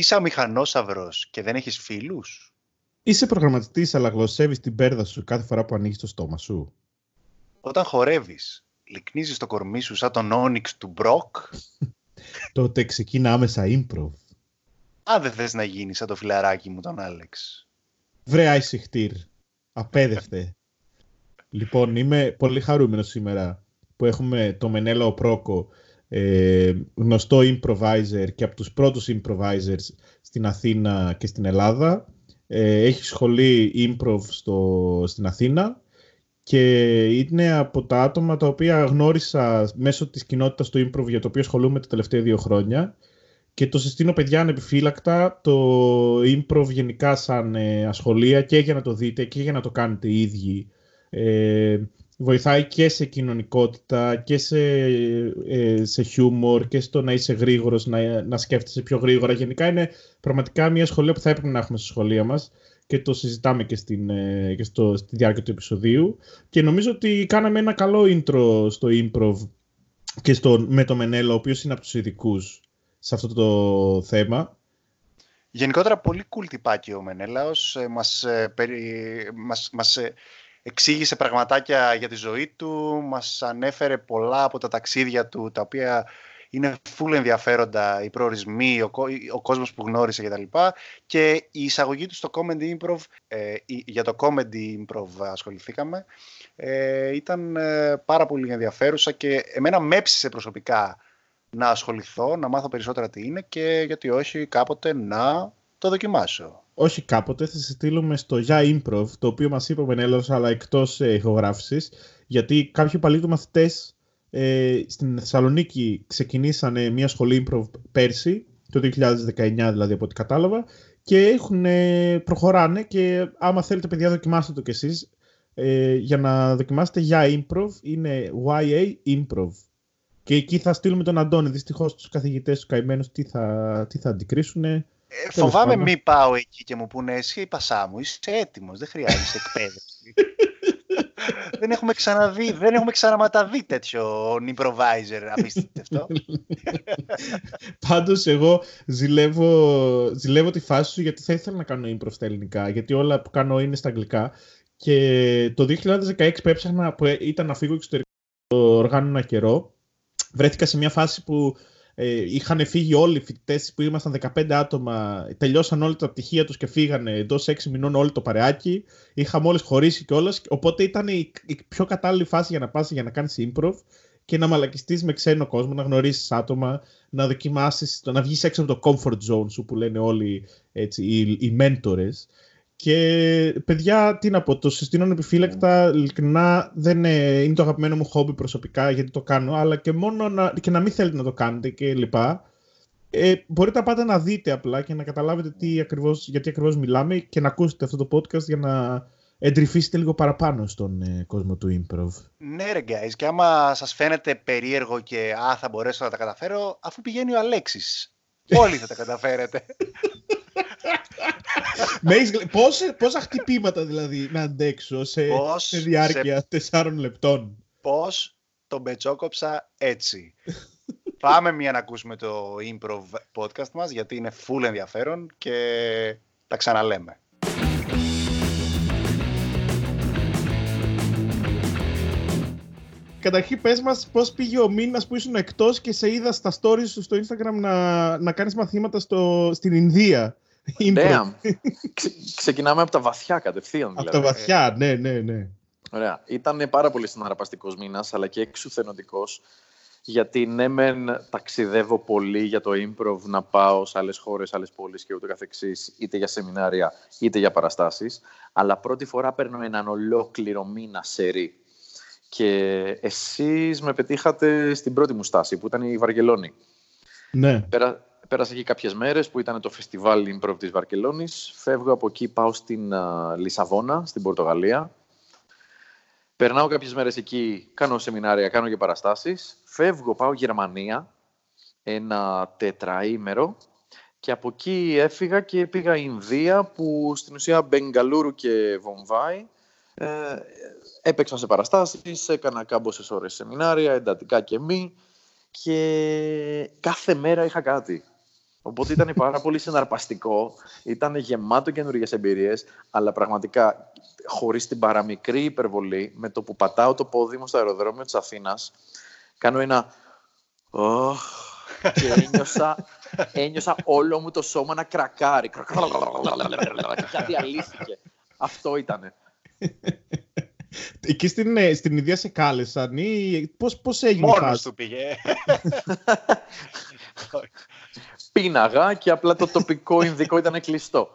Είσαι αμηχανόσαυρος και δεν έχεις φίλους; Είσαι προγραμματιστής αλλά γλωσσεύεις την πέρδα σου κάθε φορά που ανοίγεις το στόμα σου. Όταν χορεύεις, λυκνίζεις το κορμί σου σαν τον Όνιξ του Μπροκ; Τότε ξεκίνα άμεσα improv. Α, δεν θες να γίνεις σαν το φιλαράκι μου τον Άλεξ. Βρε Άισιχτήρ, απέδευτε. λοιπόν, είμαι πολύ χαρούμενος σήμερα που έχουμε το Μενέλα Πρόκο, ε, γνωστό improviser και από τους πρώτους improvisers στην Αθήνα και στην Ελλάδα. Ε, έχει σχολή improv στο, στην Αθήνα και είναι από τα άτομα τα οποία γνώρισα μέσω της κοινότητας του improv για το οποίο ασχολούμαι τα τελευταία δύο χρόνια και το συστήνω παιδιά ανεπιφύλακτα το improv γενικά σαν ε, ασχολία και για να το δείτε και για να το κάνετε οι ίδιοι. Ε, βοηθάει και σε κοινωνικότητα και σε, ε, σε χιούμορ και στο να είσαι γρήγορος, να, να σκέφτεσαι πιο γρήγορα. Γενικά είναι πραγματικά μια σχολεία που θα έπρεπε να έχουμε στη σχολεία μας και το συζητάμε και, στην, ε, και στο, στη διάρκεια του επεισοδίου. Και νομίζω ότι κάναμε ένα καλό intro στο improv και στο, με το Μενέλο, ο οποίος είναι από τους ειδικούς σε αυτό το θέμα. Γενικότερα πολύ cool τυπάκι ο Μενέλαος. Ε, μας, ε, μας, μας ε, εξήγησε πραγματάκια για τη ζωή του, μας ανέφερε πολλά από τα ταξίδια του, τα οποία είναι full ενδιαφέροντα οι προορισμοί, ο, ο κόσμος που γνώρισε κτλ. Και, και η εισαγωγή του στο Comedy Improv, ε, για το Comedy Improv ασχοληθήκαμε, ε, ήταν ε, πάρα πολύ ενδιαφέρουσα και εμένα με έψησε προσωπικά να ασχοληθώ, να μάθω περισσότερα τι είναι και γιατί όχι κάποτε να το δοκιμάσω. Όχι κάποτε, θα σε στείλουμε στο Για Improv, το οποίο μας είπε ο Μενέλος, αλλά εκτός ε, ηχογράφησης, γιατί κάποιοι παλιοί του μαθητές ε, στην Θεσσαλονίκη ξεκινήσανε μια σχολή improv πέρσι, το 2019 δηλαδή από ό,τι κατάλαβα, και έχουν, προχωράνε και άμα θέλετε παιδιά δοκιμάστε το κι εσείς, ε, για να δοκιμάσετε για improv είναι YA Improv. Και εκεί θα στείλουμε τον Αντώνη. Δυστυχώς τους καθηγητές του καημένους τι θα, τι θα αντικρίσουν. Ε, φοβάμαι μη πάω εκεί και μου πούνε εσύ η πασά μου, είσαι έτοιμος, δεν χρειάζεσαι εκπαίδευση. δεν έχουμε ξαναδεί, δεν έχουμε ξαναματαδεί τέτοιο improviser απίστευτο. Πάντως εγώ ζηλεύω, ζηλεύω τη φάση σου γιατί θα ήθελα να κάνω improv στα ελληνικά, γιατί όλα που κάνω είναι στα αγγλικά. Και το 2016 που έψαχνα, που ήταν να φύγω εξωτερικό οργάνω ένα καιρό, βρέθηκα σε μια φάση που ε, είχαν φύγει όλοι οι φοιτητές που ήμασταν 15 άτομα, τελειώσαν όλα τα πτυχία τους και φύγανε εντός 6 μηνών όλο το παρεάκι. Είχαμε όλες χωρίσει κιόλας. Οπότε ήταν η, η, πιο κατάλληλη φάση για να πας για να κάνεις improv και να μαλακιστείς με ξένο κόσμο, να γνωρίσεις άτομα, να δοκιμάσεις, να βγεις έξω από το comfort zone σου που λένε όλοι έτσι, οι, οι mentors. Και παιδιά, τι να πω, το συστήνω επιφύλακτα, ειλικρινά δεν είναι, είναι το αγαπημένο μου χόμπι προσωπικά γιατί το κάνω, αλλά και μόνο να, και να μην θέλετε να το κάνετε και λοιπά. Ε, μπορείτε να πάτε να δείτε απλά και να καταλάβετε τι ακριβώς, γιατί ακριβώς μιλάμε και να ακούσετε αυτό το podcast για να εντρυφήσετε λίγο παραπάνω στον ε, κόσμο του improv. Ναι ρε guys, και άμα σας φαίνεται περίεργο και α, θα μπορέσω να τα καταφέρω, αφού πηγαίνει ο Αλέξης. Όλοι θα τα καταφέρετε. Πόσα, πόσα χτυπήματα δηλαδή να αντέξω σε, σε διάρκεια σε... τεσσάρων λεπτών. Πώς τον πετσόκοψα έτσι. Πάμε μία να ακούσουμε το improv podcast μας γιατί είναι full ενδιαφέρον και τα ξαναλέμε. Καταρχήν πες μας πώς πήγε ο μήνας που ήσουν εκτός και σε είδα στα stories σου στο Instagram να, να κάνεις μαθήματα στο, στην Ινδία. Damn. ξεκινάμε από τα βαθιά κατευθείαν. Δηλαδή. Από τα βαθιά, ναι, ναι, ναι. Ωραία. Ήταν πάρα πολύ συναραπαστικό μήνας, αλλά και εξουθενωτικό. Γιατί ναι, μεν ταξιδεύω πολύ για το improv να πάω σε άλλες χώρες, άλλες πόλεις και ούτω καθεξής, είτε για σεμινάρια είτε για παραστάσεις. Αλλά πρώτη φορά παίρνω έναν ολόκληρο μήνα σερή. Και εσείς με πετύχατε στην πρώτη μου στάση, που ήταν η Βαρκελόνη. Ναι. Πέρα, πέρασα εκεί κάποιες μέρες που ήταν το φεστιβάλ Improv της Βαρκελόνης. Φεύγω από εκεί, πάω στην uh, Λισαβόνα, στην Πορτογαλία. Περνάω κάποιες μέρες εκεί, κάνω σεμινάρια, κάνω και παραστάσεις. Φεύγω, πάω Γερμανία, ένα τετραήμερο. Και από εκεί έφυγα και πήγα Ινδία, που στην ουσία Μπεγκαλούρου και Βομβάη. Ε, έπαιξα σε παραστάσεις, έκανα κάμποσες ώρες σεμινάρια, εντατικά και μη. Και κάθε μέρα είχα κάτι. Οπότε ήταν πάρα πολύ συναρπαστικό, ήταν γεμάτο καινούργιες εμπειρίες, αλλά πραγματικά χωρίς την παραμικρή υπερβολή, με το που πατάω το πόδι μου στο αεροδρόμιο της Αθήνας, κάνω ένα. Oh, και ένιωσα, ένιωσα όλο μου το σώμα να κρακάρει. Κάτι αλήθηκε. Αυτό ήτανε. Εκεί στην, ε, στην ιδέα σε κάλεσαν ή πώς, πώς έγινε Μόνος του πήγε. Πίναγα και απλά το τοπικό Ινδικό ήταν κλειστό.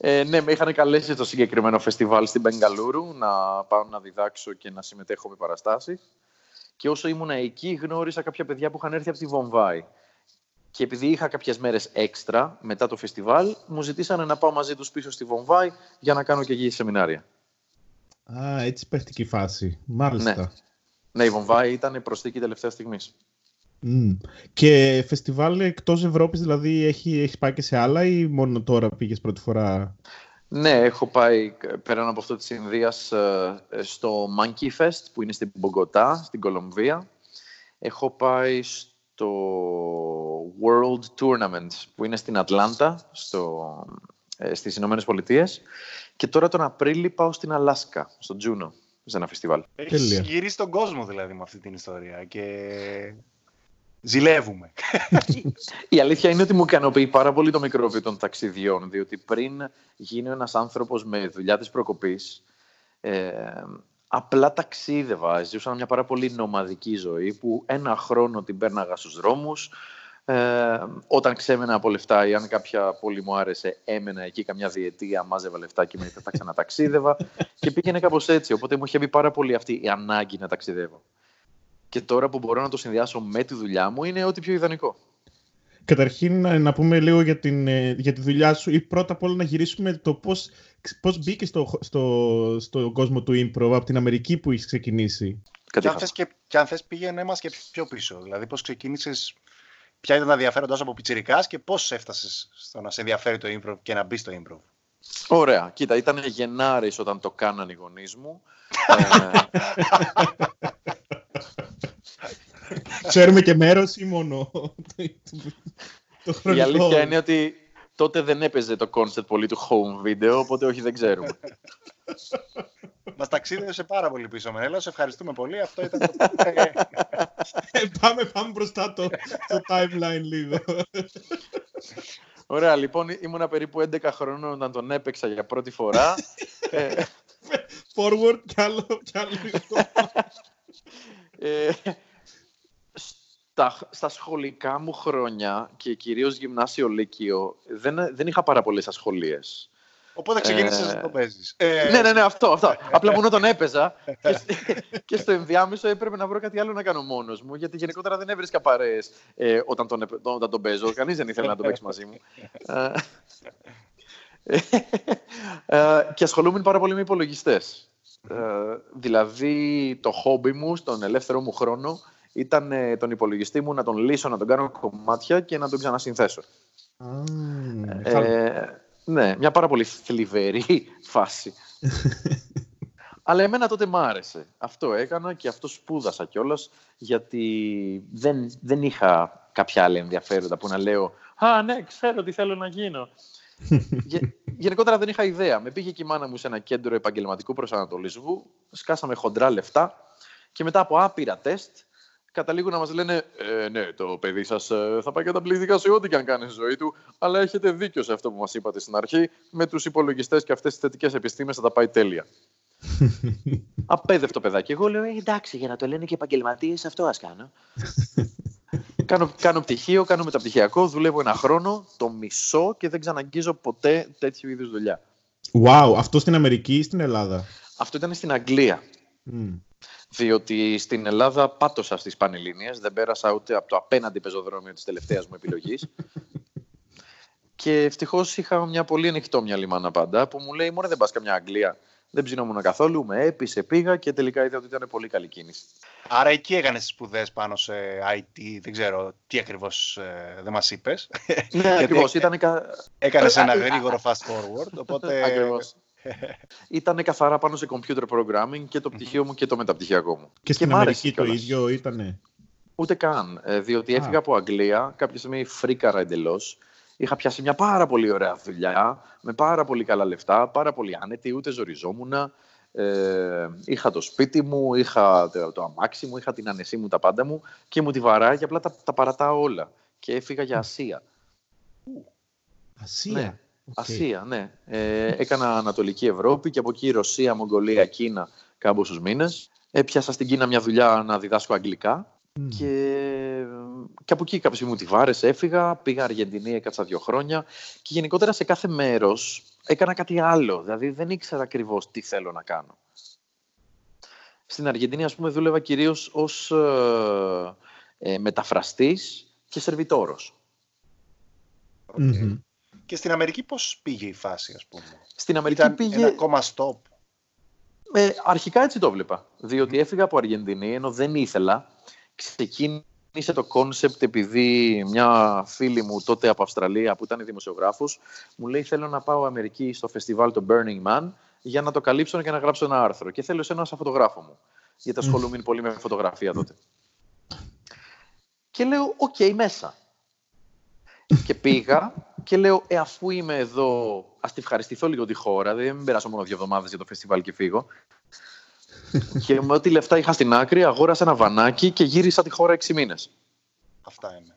Ε, ναι, με είχαν καλέσει στο συγκεκριμένο φεστιβάλ στην Μπεγκαλούρου να πάω να διδάξω και να συμμετέχω με παραστάσεις. Και όσο ήμουν εκεί γνώρισα κάποια παιδιά που είχαν έρθει από τη Βομβάη. Και επειδή είχα κάποιες μέρες έξτρα μετά το φεστιβάλ, μου ζητήσανε να πάω μαζί τους πίσω στη Βομβάη για να κάνω και εκεί σεμινάρια. Α, έτσι παίχτηκε η φάση. Μάλιστα. Ναι, ναι η Βομβάη ήταν προσθήκη τελευταίας στιγμής. Mm. Και φεστιβάλ εκτός Ευρώπης, δηλαδή έχει, έχεις πάει και σε άλλα ή μόνο τώρα πήγες πρώτη φορά; Ναι, έχω πάει πέραν από αυτό της Ινδίας ε, στο Monkey Fest που είναι στην Μπογκοτά, στην Κολομβία. Έχω πάει στο World Tournament που είναι στην Ατλάντα, στο, ε, στις Ηνωμένες Πολιτείες. Και τώρα τον Απρίλιο πάω στην Αλάσκα, στο Τζούνο, σε ένα φεστιβάλ. Έχεις γυρίσει τον κόσμο δηλαδή με αυτή την ιστορία και ζηλεύουμε. Η αλήθεια είναι ότι μου ικανοποιεί πάρα πολύ το μικρόβιο των ταξιδιών, διότι πριν γίνω ένας άνθρωπος με δουλειά της προκοπής, ε, απλά ταξίδευα. Ζούσα μια πάρα πολύ νομαδική ζωή που ένα χρόνο την πέρναγα στους δρόμους. Ε, όταν ξέμενα από λεφτά ή αν κάποια πόλη μου άρεσε, έμενα εκεί καμιά διετία, μάζευα λεφτά και μετά τα ξαναταξίδευα και πήγαινε κάπως έτσι. Οπότε μου είχε μπει πάρα πολύ αυτή η ανάγκη να ταξιδεύω. Και τώρα που μπορώ να το συνδυάσω με τη δουλειά μου είναι ό,τι πιο ιδανικό. Καταρχήν να, πούμε λίγο για, την, ε, για τη δουλειά σου ή πρώτα απ' όλα να γυρίσουμε το πώς, πώς μπήκες στο, στο, στο κόσμο του improv από την Αμερική που έχεις ξεκινήσει. Και αν, θες και, και αν θες πήγαινε μας και πιο πίσω. Δηλαδή πώς ξεκίνησες, ποια ήταν τα ενδιαφέροντα από πιτσιρικάς και πώς έφτασες στο να σε ενδιαφέρει το improv και να μπεις στο improv. Ωραία. Κοίτα, ήταν Γενάρης όταν το κάνανε οι γονείς μου. Ξέρουμε και μέρος ή μόνο το χρονικό. Η αλήθεια είναι ότι τότε δεν έπαιζε το concept πολύ του home video, οπότε όχι δεν ξέρουμε. Μας ταξίδευσε πάρα πολύ πίσω, Μενέλα. Σε ευχαριστούμε πολύ. Αυτό ήταν το. Ε, πάμε, πάμε μπροστά το, το timeline λίγο. Ωραία, λοιπόν, ήμουνα περίπου 11 χρόνων όταν τον έπαιξα για πρώτη φορά. Ε, Forward κι άλλο, κι άλλο. Ε, στα, στα σχολικά μου χρόνια και κυρίως γυμνάσιο λύκειο δεν, δεν είχα πάρα πολλές ασχολίες. Οπότε ξεκίνησε ε... να το παίζεις. Ε... Ναι, ναι, ναι, αυτό. αυτό. Απλά μόνο τον έπαιζα και, και, στο ενδιάμεσο έπρεπε να βρω κάτι άλλο να κάνω μόνος μου. Γιατί γενικότερα δεν έβρισκα παρέες ε, όταν, τον, όταν τον παίζω. Κανείς δεν ήθελε να το παίξει μαζί μου. Ε, ε, και ασχολούμαι πάρα πολύ με υπολογιστές. Ε, δηλαδή, το χόμπι μου στον ελεύθερο μου χρόνο ήταν ε, τον υπολογιστή μου να τον λύσω, να τον κάνω κομμάτια και να τον ξανασυνθέσω. ε, ναι, μια πάρα πολύ θλιβερή φάση. Αλλά εμένα τότε μ' άρεσε. Αυτό έκανα και αυτό σπούδασα κιόλας, γιατί δεν, δεν είχα κάποια άλλη ενδιαφέροντα που να λέω «Α, ναι, ξέρω τι θέλω να γίνω». γενικότερα δεν είχα ιδέα. Με πήγε και η μάνα μου σε ένα κέντρο επαγγελματικού προσανατολισμού, σκάσαμε χοντρά λεφτά και μετά από άπειρα τεστ καταλήγουν να μας λένε ε, ναι, το παιδί σας ε, θα πάει καταπληκτικά σε ό,τι και αν κάνει στη ζωή του, αλλά έχετε δίκιο σε αυτό που μας είπατε στην αρχή, με τους υπολογιστές και αυτές τις θετικές επιστήμες θα τα πάει τέλεια. Απέδευτο παιδάκι. Εγώ λέω, «Ε, εντάξει, για να το λένε και επαγγελματίες, αυτό ας κάνω. Κάνω, κάνω πτυχίο, κάνω μεταπτυχιακό, δουλεύω ένα χρόνο, το μισό και δεν ξαναγγίζω ποτέ τέτοιου είδους δουλειά. Wow, αυτό στην Αμερική ή στην Ελλάδα; Αυτό ήταν στην Αγγλία. Mm. Διότι στην Ελλάδα πάτωσα στις Πανελλήνιες, δεν πέρασα ούτε από το απέναντι πεζοδρόμιο της τελευταίας μου επιλογής. και ευτυχώς είχα μια πολύ ανοιχτόμυαλη μάνα πάντα που μου λέει: Μωρέ, δεν πας καμιά Αγγλία. Δεν ψινόμουν καθόλου, με έπεισε, πήγα και τελικά είδα ότι ήταν πολύ καλή κίνηση. Άρα εκεί έκανες σπουδές πάνω σε IT, δεν ξέρω τι ακριβώς ε, δεν μας είπες. Ναι, ακριβώς. Ήταν... Έκανες ένα γρήγορο fast forward. Οπότε... Ακριβώς. ήταν καθαρά πάνω σε computer programming και το πτυχίο μου και το μεταπτυχιακό μου. Και στην Αμερική το ίδιο ήτανε; Ούτε καν. Ε, διότι έφυγα από Αγγλία, κάποια στιγμή φρίκαρα εντελώς. Είχα πιάσει μια πάρα πολύ ωραία δουλειά, με πάρα πολύ καλά λεφτά, πάρα πολύ άνετη, ούτε ζοριζόμουν. Ε, είχα το σπίτι μου, είχα το αμάξι μου, είχα την ανεσή μου, τα πάντα μου και μου τη βαράει και απλά τα, τα παρατάω όλα. Και έφυγα για Ασία. Ασία. Ναι. Ασία, ναι. Ε, έκανα Ανατολική Ευρώπη και από εκεί Ρωσία, Μογγολία, Κίνα κάμποσους μήνες. Έπιασα στην Κίνα μια δουλειά να διδάσκω αγγλικά και, και από εκεί κάποια μου τη βάρεσε, έφυγα, πήγα Αργεντινή, έκατσα δύο χρόνια και γενικότερα σε κάθε μέρος έκανα κάτι άλλο, δηλαδή δεν ήξερα ακριβώς τι θέλω να κάνω. Στην Αργεντινή, ας πούμε, δούλευα κυρίως ως ε, ε μεταφραστής και σερβιτόρος. Και στην Αμερική πώς πήγε η φάση, ας πούμε; Στην Αμερική Ήταν πήγε... ένα ακόμα stop; Ε, αρχικά έτσι το βλέπα. Διότι έφυγα από Αργεντινή, ενώ δεν ήθελα. Ξεκίνησε το concept επειδή μια φίλη μου τότε από Αυστραλία που ήταν δημοσιογράφος μου λέει θέλω να πάω Αμερική στο φεστιβάλ το Burning Man για να το καλύψω και να γράψω ένα άρθρο. Και θέλω εσένα σαν φωτογράφο μου. Γιατί ασχολούμαι πολύ με φωτογραφία τότε. Και λέω, ok, okay, μέσα. και πήγα και λέω, ε, αφού είμαι εδώ, ας τη ευχαριστηθώ λίγο τη χώρα. Δεν περάσω μόνο δύο εβδομάδες για το φεστιβάλ και φύγω. Και με ό,τι λεφτά είχα στην άκρη, αγόρασα ένα βανάκι και γύρισα τη χώρα έξι μήνες. Αυτά είναι.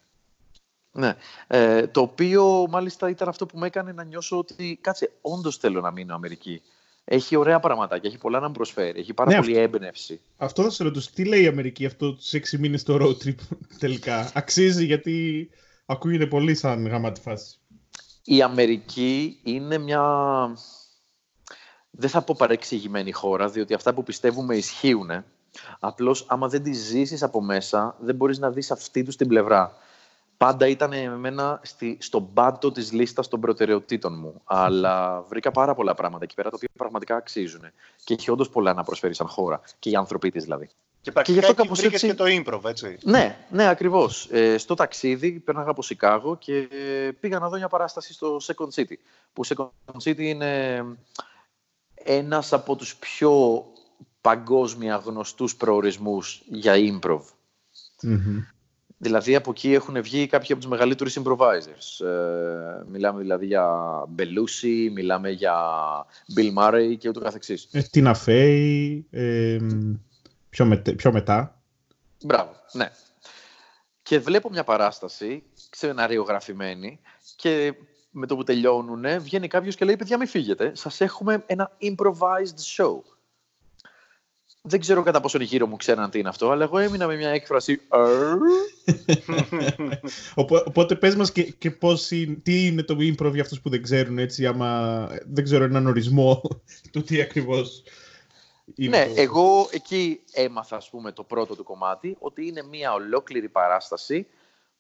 Ναι. Ε, το οποίο μάλιστα ήταν αυτό που με έκανε να νιώσω ότι κάτσε, όντως θέλω να μείνω Αμερική. Έχει ωραία πραγματάκια, έχει πολλά να μου προσφέρει, έχει πάρα ναι, πολύ αυτό, έμπνευση. Αυτό θα σε ρωτήσω, τι λέει η Αμερική αυτό τους 6 μήνες το road trip τελικά; Αξίζει γιατί ακούγεται πολύ σαν γάμα τη φάση η Αμερική είναι μια... Δεν θα πω παρεξηγημένη χώρα, διότι αυτά που πιστεύουμε ισχύουν. Απλώς, άμα δεν τη ζήσεις από μέσα, δεν μπορείς να δεις αυτή τους την πλευρά. Πάντα ήταν εμένα στη, στον πάντο της λίστας των προτεραιοτήτων μου. Αλλά βρήκα πάρα πολλά πράγματα εκεί πέρα, τα οποία πραγματικά αξίζουν. Και έχει όντως πολλά να προσφέρει σαν χώρα. Και οι άνθρωποι της δηλαδή. Και πρακτικά και εκεί βρήκες έτσι... και το improv, έτσι. Ναι, ναι, ακριβώς. Ε, στο ταξίδι πέρναγα από Σικάγο και πήγα να δω μια παράσταση στο Second City. Που Second City είναι ένας από τους πιο παγκόσμια γνωστούς προορισμούς για improv. Δηλαδή από εκεί έχουν βγει κάποιοι από τους μεγαλύτερους improvisers. Ε, μιλάμε δηλαδή για Belushi, μιλάμε για Bill Murray και ούτω καθεξής. Ε, Tina Fey, ε, πιο, πιο μετά. Μπράβο, ναι. Και βλέπω μια παράσταση, ξεναριογραφημένη, και με το που τελειώνουν, βγαίνει κάποιος και λέει, παιδιά μην φύγετε, σας έχουμε ένα improvised show. Δεν ξέρω κατά πόσο γύρω μου ξέραν τι είναι αυτό, αλλά εγώ έμεινα με μια έκφραση Οπότε πες μας και, και πώς τι είναι το improv για αυτούς που δεν ξέρουν, έτσι, άμα δεν ξέρω έναν ορισμό του τι ακριβώς ναι, εγώ εκεί έμαθα ας πούμε, το πρώτο του κομμάτι, ότι είναι μια ολόκληρη παράσταση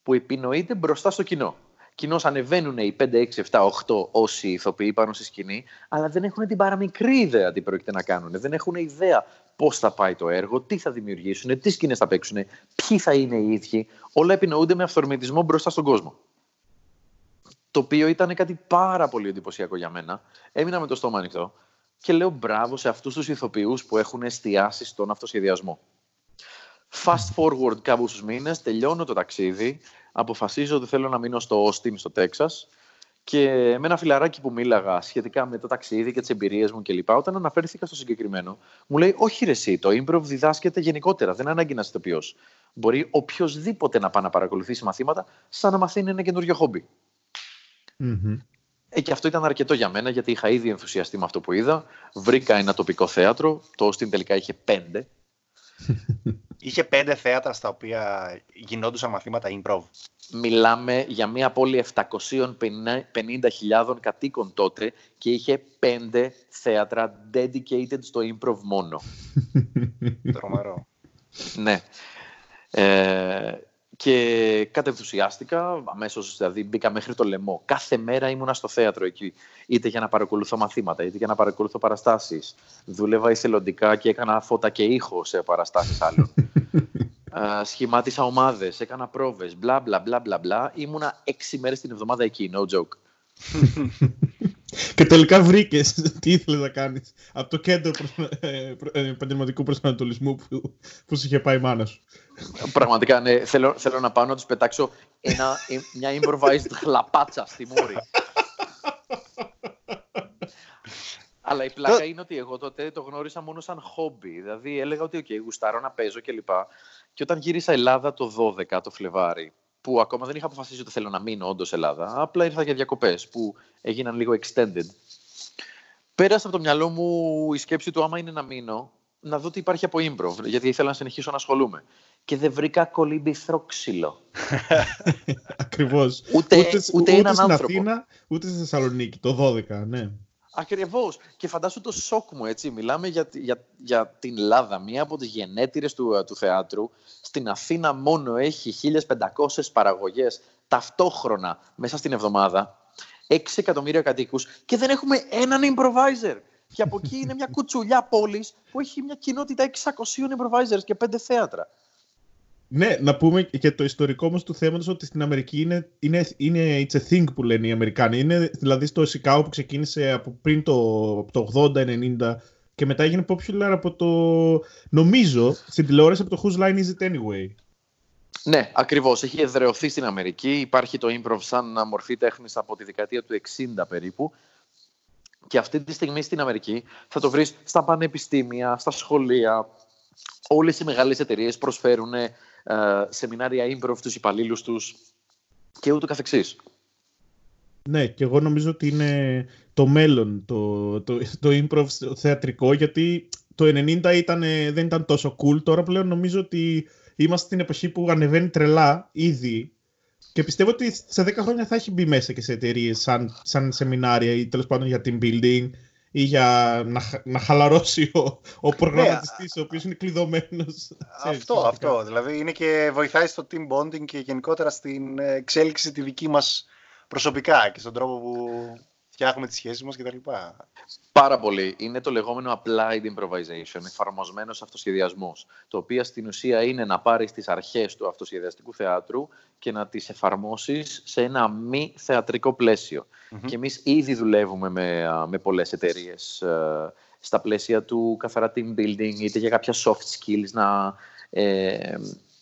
που επινοείται μπροστά στο κοινό. Κοινώ ανεβαίνουν οι 5, 6, 7, 8 όσοι ηθοποιοί πάνω στη σκηνή, αλλά δεν έχουν την παραμικρή ιδέα τι πρόκειται να κάνουν. Δεν έχουν ιδέα πώς θα πάει το έργο, τι θα δημιουργήσουν, τι σκηνές θα παίξουν, ποιοι θα είναι οι ίδιοι. Όλα επινοούνται με αυθορμητισμό μπροστά στον κόσμο. Το οποίο ήταν κάτι πάρα πολύ εντυπωσιακό για μένα. Έμεινα με το στόμα ανοιχτό και λέω μπράβο σε αυτούς τους ηθοποιούς που έχουν εστιάσει στον αυτοσχεδιασμό. Fast forward κάποιους μήνες, τελειώνω το ταξίδι, αποφασίζω ότι θέλω να μείνω στο Austin, στο Τέξας και με ένα φιλαράκι που μίλαγα σχετικά με το ταξίδι και τις εμπειρίες μου κλπ. Όταν αναφέρθηκα στο συγκεκριμένο, μου λέει: Όχι, ρε, εσύ, το improv διδάσκεται γενικότερα. Δεν ανάγκη να είσαι ηθοποιό. Μπορεί οποιοδήποτε να πάει να παρακολουθήσει μαθήματα, σαν να μαθαίνει ένα καινούριο χόμπι. Ε, και αυτό ήταν αρκετό για μένα, γιατί είχα ήδη ενθουσιαστεί με αυτό που είδα. Βρήκα ένα τοπικό θέατρο. Το Austin τελικά είχε πέντε. Είχε πέντε θέατρα στα οποία γινόντουσαν μαθήματα improv. Μιλάμε για μια πόλη 750.000 κατοίκων τότε και είχε πέντε θέατρα dedicated στο improv μόνο. Τρομερό. ναι. Ε, και κατενθουσιάστηκα, αμέσως δηλαδή μπήκα μέχρι το λαιμό. Κάθε μέρα ήμουνα στο θέατρο εκεί, είτε για να παρακολουθώ μαθήματα, είτε για να παρακολουθώ παραστάσεις. Δούλευα εθελοντικά και έκανα φώτα και ήχο σε παραστάσεις άλλων. uh, σχημάτισα ομάδες, έκανα πρόβες, μπλα μπλα μπλα μπλα μπλα. Ήμουνα έξι μέρες την εβδομάδα εκεί, no joke. Και τελικά βρήκες τι ήθελες να κάνεις από το κέντρο ε, επαγγελματικού προσανατολισμού που, που σου είχε πάει η μάνα σου. Πραγματικά, ναι. Θέλω, θέλω να πάω να τους πετάξω ένα, μια improvised χλαπάτσα στη μούρη. Αλλά η πλάκα είναι ότι εγώ τότε το γνώρισα μόνο σαν χόμπι. Δηλαδή έλεγα ότι okay, γουστάρω να παίζω κλπ. Και, και όταν γύρισα Ελλάδα το 12 το Φλεβάρι, που ακόμα δεν είχα αποφασίσει ότι θέλω να μείνω όντως Ελλάδα, απλά ήρθα για διακοπές που έγιναν λίγο extended. Πέρασε από το μυαλό μου η σκέψη του άμα είναι να μείνω, να δω τι υπάρχει από improv, γιατί ήθελα να συνεχίσω να ασχολούμαι. Και δεν βρήκα κολύμπηθρο ξύλο. Ακριβώς. Ούτε, ούτε, ούτε, έναν στην άνθρωπο. Αθήνα, ούτε στη Θεσσαλονίκη, το 12, ναι. Ακριβώς. Και φαντάσου το σοκ μου, έτσι. Μιλάμε για, για, για την Ελλάδα, μία από τις γενέτειρες του, του θεάτρου. Στην Αθήνα μόνο έχει 1500 παραγωγές ταυτόχρονα μέσα στην εβδομάδα. 6 εκατομμύρια κατοίκους και δεν έχουμε έναν improviser. Και από εκεί είναι μια κουτσουλιά πόλης που έχει μια κοινότητα 600 improvisers και 5 θέατρα. Ναι, να πούμε και το ιστορικό όμως του θέματος ότι στην Αμερική είναι, είναι, είναι it's a thing που λένε οι Αμερικάνοι. Είναι δηλαδή στο Σικάο που ξεκίνησε από πριν το, το 80-90 και μετά έγινε popular από το, νομίζω, στην τηλεόραση από το Whose Line Is It Anyway. Ναι, ακριβώς. Έχει εδρεωθεί στην Αμερική. Υπάρχει το improv σαν μορφή τέχνης από τη δεκαετία του 60 περίπου. Και αυτή τη στιγμή στην Αμερική θα το βρεις στα πανεπιστήμια, στα σχολεία. Όλες οι μεγάλες εταιρείες προσφέρουν ε, σεμινάρια improv στους υπαλλήλους τους και ούτω καθεξής. Ναι, και εγώ νομίζω ότι είναι το μέλλον το, το, το improv θεατρικό, γιατί το 90 ήταν, δεν ήταν τόσο cool. Τώρα πλέον νομίζω ότι είμαστε στην εποχή που ανεβαίνει τρελά ήδη και πιστεύω ότι σε 10 χρόνια θα έχει μπει μέσα και σε εταιρείες σαν, σαν σεμινάρια ή τέλος πάντων για team building ή για να, να χαλαρώσει ο, ο προγραμματιστής, ο οποίος είναι κλειδωμένος. Αυτό, αυτό. Δηλαδή είναι και βοηθάει στο team bonding και γενικότερα στην εξέλιξη τη δική μας προσωπικά και στον τρόπο που φτιάχνουμε τις σχέσεις μας κτλ. Πάρα πολύ. Είναι το λεγόμενο applied improvisation, εφαρμοσμένος αυτοσχεδιασμός, το οποίο στην ουσία είναι να πάρεις τις αρχές του αυτοσχεδιαστικού θεάτρου και να τις εφαρμόσεις σε ένα μη θεατρικό Και εμείς ήδη δουλεύουμε με, με πολλές εταιρείες στα πλαίσια του καθαρά team building, είτε για κάποια soft skills να, ε,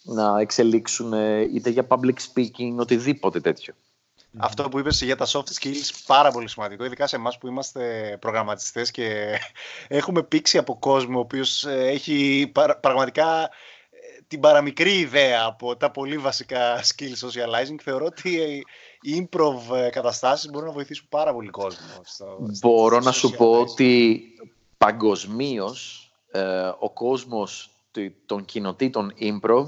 να εξελίξουν, είτε για public speaking, οτιδήποτε τέτοιο. Αυτό που είπες για τα soft skills, πάρα πολύ σημαντικό, ειδικά σε εμάς που είμαστε προγραμματιστές και έχουμε πήξει από κόσμο ο οποίος ε, έχει πραγματικά ε, την παραμικρή ιδέα από τα πολύ βασικά skills socializing. Θεωρώ ότι οι improv ε, καταστάσεις μπορούν να βοηθήσουν πάρα πολύ κόσμο. Στο, Μπορώ να σου πω ότι παγκοσμίως ο κόσμος των κοινοτήτων improv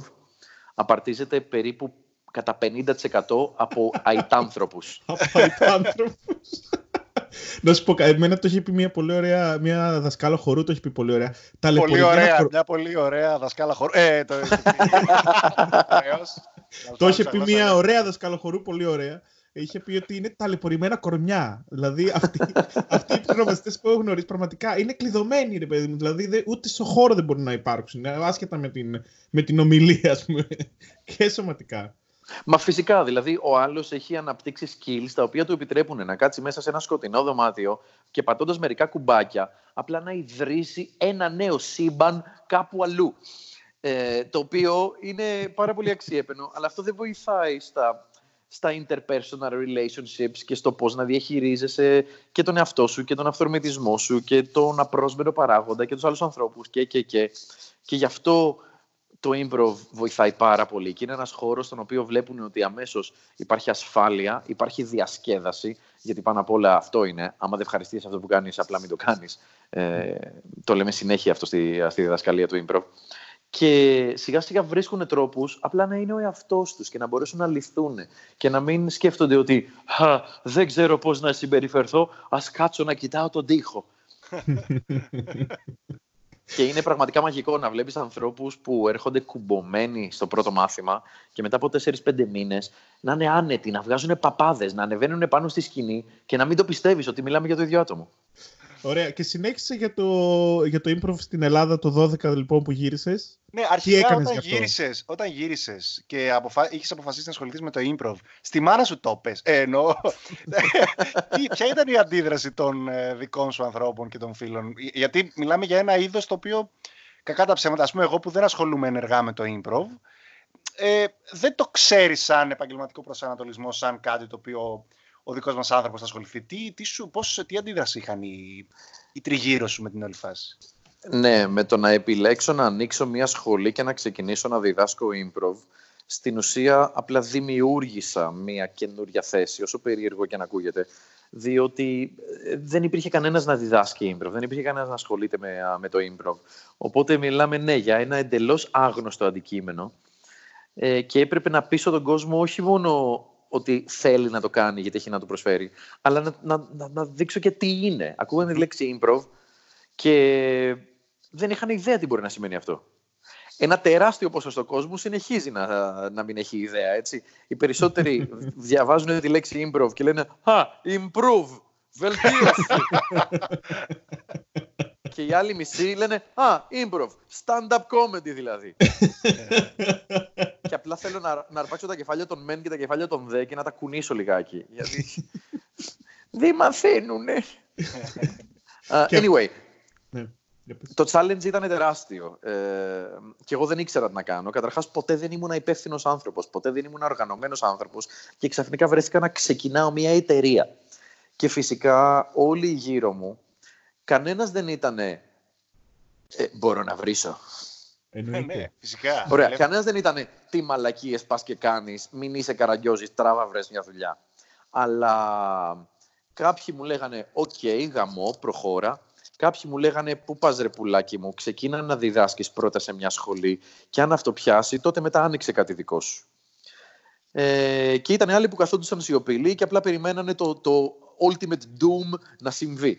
απαρτίζεται περίπου κατά 50% από αιτάνθρωπους. από αιτάνθρωπους. Να σου πω, εμένα το έχει πει μια πολύ ωραία, μια δασκάλα χορού το έχει πει πολύ ωραία. Τα πολύ ωραία, μια πολύ ωραία δασκάλα χορού. Ε, το, το είχε πει μια ωραία δασκάλα χορού, πολύ ωραία. Είχε πει ότι είναι ταλαιπωρημένα κορμιά. Δηλαδή αυτοί, αυτοί οι προγραμματιστέ που έχω γνωρίσει πραγματικά είναι κλειδωμένοι, ρε παιδί μου. Δηλαδή ούτε στο χώρο δεν μπορούν να υπάρξουν. Άσχετα με την, με την ομιλία, ας πούμε. και σωματικά. Μα φυσικά, δηλαδή ο άλλος έχει αναπτύξει skills τα οποία του επιτρέπουν να κάτσει μέσα σε ένα σκοτεινό δωμάτιο και πατώντας μερικά κουμπάκια, απλά να ιδρύσει ένα νέο σύμπαν κάπου αλλού. Ε, το οποίο είναι πάρα πολύ αξιέπαινο, αλλά αυτό δεν βοηθάει στα, στα interpersonal relationships και στο πώς να διαχειρίζεσαι και τον εαυτό σου και τον αυθορμητισμό σου και τον απρόσμενο παράγοντα και τους άλλους ανθρώπους και, και, και. Και γι' αυτό το improv βοηθάει πάρα πολύ και είναι ένας χώρος στον οποίο βλέπουν ότι αμέσως υπάρχει ασφάλεια, υπάρχει διασκέδαση, γιατί πάνω απ' όλα αυτό είναι. Άμα δεν ευχαριστείς αυτό που κάνεις, απλά μην το κάνεις. Ε, το λέμε συνέχεια αυτό στη, στη διδασκαλία του improv. Και σιγά σιγά βρίσκουν τρόπους απλά να είναι ο εαυτός τους και να μπορέσουν να λυθούν και να μην σκέφτονται ότι δεν ξέρω πώς να συμπεριφερθώ, ας κάτσω να κοιτάω τον τοίχο. Και είναι πραγματικά μαγικό να βλέπεις ανθρώπους που έρχονται κουμπωμένοι στο πρώτο μάθημα και μετά από 4-5 μήνες να είναι άνετοι, να βγάζουν παπάδες, να ανεβαίνουν πάνω στη σκηνή και να μην το πιστεύεις ότι μιλάμε για το ίδιο άτομο. Ωραία. Και συνέχισε για το, για το improv στην Ελλάδα το 12 λοιπόν που γύρισες; Ναι, αρχικά όταν γύρισες, όταν γύρισες και αποφα... είχες αποφασίσει να ασχοληθείς με το improv, στη μάνα σου το πες. Ε, εννοώ. ποια ήταν η αντίδραση των ε, δικών σου ανθρώπων και των φίλων; Γιατί μιλάμε για ένα είδος το οποίο, κακά τα ψέματα, ας πούμε εγώ που δεν ασχολούμαι ενεργά με το improv, ε, δεν το ξέρεις σαν επαγγελματικό προσανατολισμό, σαν κάτι το οποίο ο δικός μας άνθρωπος θα ασχοληθεί. Τι, τι, σου, πώς, τι αντίδραση είχαν οι, οι τριγύρω σου με την όλη φάση; Ναι, με το να επιλέξω να ανοίξω μια σχολή και να ξεκινήσω να διδάσκω improv, στην ουσία απλά δημιούργησα μια καινούρια θέση, όσο περίεργο και να ακούγεται, διότι ε, δεν υπήρχε κανένας να διδάσκει improv, δεν υπήρχε κανένας να ασχολείται με, με το improv. Οπότε μιλάμε, ναι, για ένα εντελώς άγνωστο αντικείμενο ε, και έπρεπε να πείσω τον κόσμο όχι μόνο ότι θέλει να το κάνει γιατί έχει να το προσφέρει, αλλά να, να, να, να δείξω και τι είναι. Ακούγανε τη λέξη improv και δεν είχαν ιδέα τι μπορεί να σημαίνει αυτό. Ένα τεράστιο ποσοστό κόσμου συνεχίζει να, να μην έχει ιδέα, έτσι. Οι περισσότεροι διαβάζουν τη λέξη improv και λένε «Α, improve, βελτίωση». και οι άλλοι μισοί λένε «Α, improv, stand-up comedy δηλαδή». και απλά θέλω να, να αρπάξω τα κεφάλια των μεν και τα κεφάλια των δε και να τα κουνήσω λιγάκι. Γιατί δεν μαθαίνουνε. uh, anyway, ναι, το challenge ήταν τεράστιο ε, και εγώ δεν ήξερα τι να κάνω. Καταρχάς ποτέ δεν ήμουν υπεύθυνος άνθρωπος, ποτέ δεν ήμουν οργανωμένος άνθρωπος και ξαφνικά βρέθηκα να ξεκινάω μια εταιρεία. Και φυσικά όλοι γύρω μου, κανένας δεν ήταν ε, μπορώ να βρίσω. Εννοείται. ναι, φυσικά. Ωραία. Λέμε... Κανένας δεν ήταν τι μαλακίες πας και κάνεις, μην είσαι καραγκιόζης, τράβα βρες μια δουλειά. Αλλά κάποιοι μου λέγανε, Ok, okay, γαμώ, προχώρα. Κάποιοι μου λέγανε, Πού πας, ρε πουλάκι μου, ξεκίνα να διδάσκεις πρώτα σε μια σχολή και αν αυτό πιάσει, τότε μετά άνοιξε κάτι δικό σου. Ε, και ήταν άλλοι που καθόντουσαν σιωπηλοί και απλά περιμένανε το, το ultimate doom να συμβεί.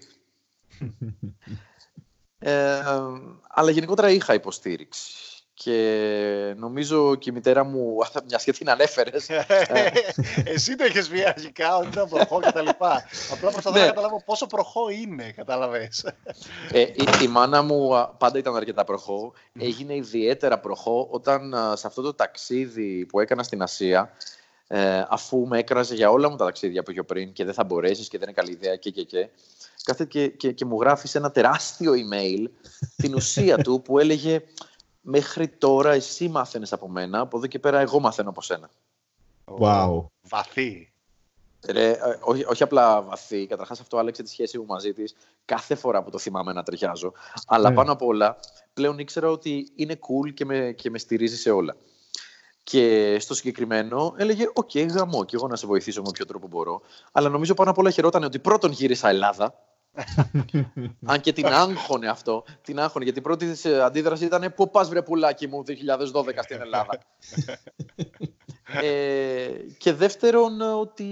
Ε, αλλά γενικότερα είχα υποστήριξη. Και νομίζω και η μητέρα μου, μια σχέση την ανέφερες. Ε, Εσύ το είχες πει αρχικά ότι ήταν προχώ και τα λοιπά. Απλά προσπαθώ να ναι. καταλάβω πόσο προχώ είναι, κατάλαβες. Ε, η, η, μάνα μου πάντα ήταν αρκετά προχώ. Έγινε ιδιαίτερα προχώ όταν σε αυτό το ταξίδι που έκανα στην Ασία, ε, αφού με έκραζε για όλα μου τα ταξίδια που είχε πριν και δεν θα μπορέσεις και δεν είναι καλή ιδέα και και και κάθεται και, και, και μου γράφεις σε ένα τεράστιο email την ουσία του που έλεγε μέχρι τώρα εσύ μάθαινες από μένα, από εδώ και πέρα εγώ μαθαίνω από σένα. Wow. Βαθύ. Ρε, ε, όχι, όχι απλά βαθύ. Καταρχάς αυτό άλλαξε τη σχέση μου μαζί της κάθε φορά που το θυμάμαι να ταιριάζω. Αλλά ναι. πάνω απ' όλα πλέον ήξερα ότι είναι cool και με, και με στηρίζει σε όλα. Και στο συγκεκριμένο έλεγε: Ok, okay, γαμώ, και εγώ να σε βοηθήσω με όποιο τρόπο μπορώ. Αλλά νομίζω πάνω απ' όλα χαιρόταν ότι πρώτον γύρισα Ελλάδα. Αν και την άγχωνε αυτό. Την άγχωνε, γιατί η πρώτη της ε, αντίδραση ήταν Πού πας, βρε πουλάκι μου, 2012 στην Ελλάδα. ε, και δεύτερον, ότι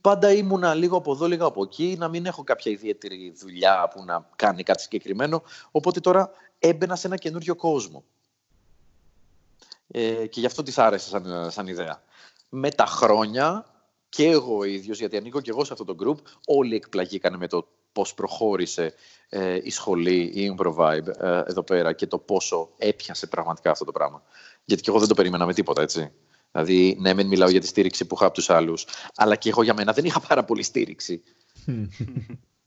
πάντα ήμουνα λίγο από εδώ, λίγο από εκεί, να μην έχω κάποια ιδιαίτερη δουλειά που να κάνει κάτι συγκεκριμένο. Οπότε τώρα έμπαινα σε ένα καινούριο κόσμο. Ε, και γι' αυτό της άρεσε σαν, σαν ιδέα. Με τα χρόνια και εγώ ο ίδιος, γιατί ανήκω και εγώ σε αυτό το group, όλοι εκπλαγήκαν με το πώς προχώρησε ε, η σχολή, η Improvibe ε, εδώ πέρα και το πόσο έπιασε πραγματικά αυτό το πράγμα. Γιατί και εγώ δεν το περίμενα με τίποτα, έτσι. Δηλαδή, ναι, μεν μιλάω για τη στήριξη που είχα από τους άλλους, αλλά και εγώ για μένα δεν είχα πάρα πολύ στήριξη.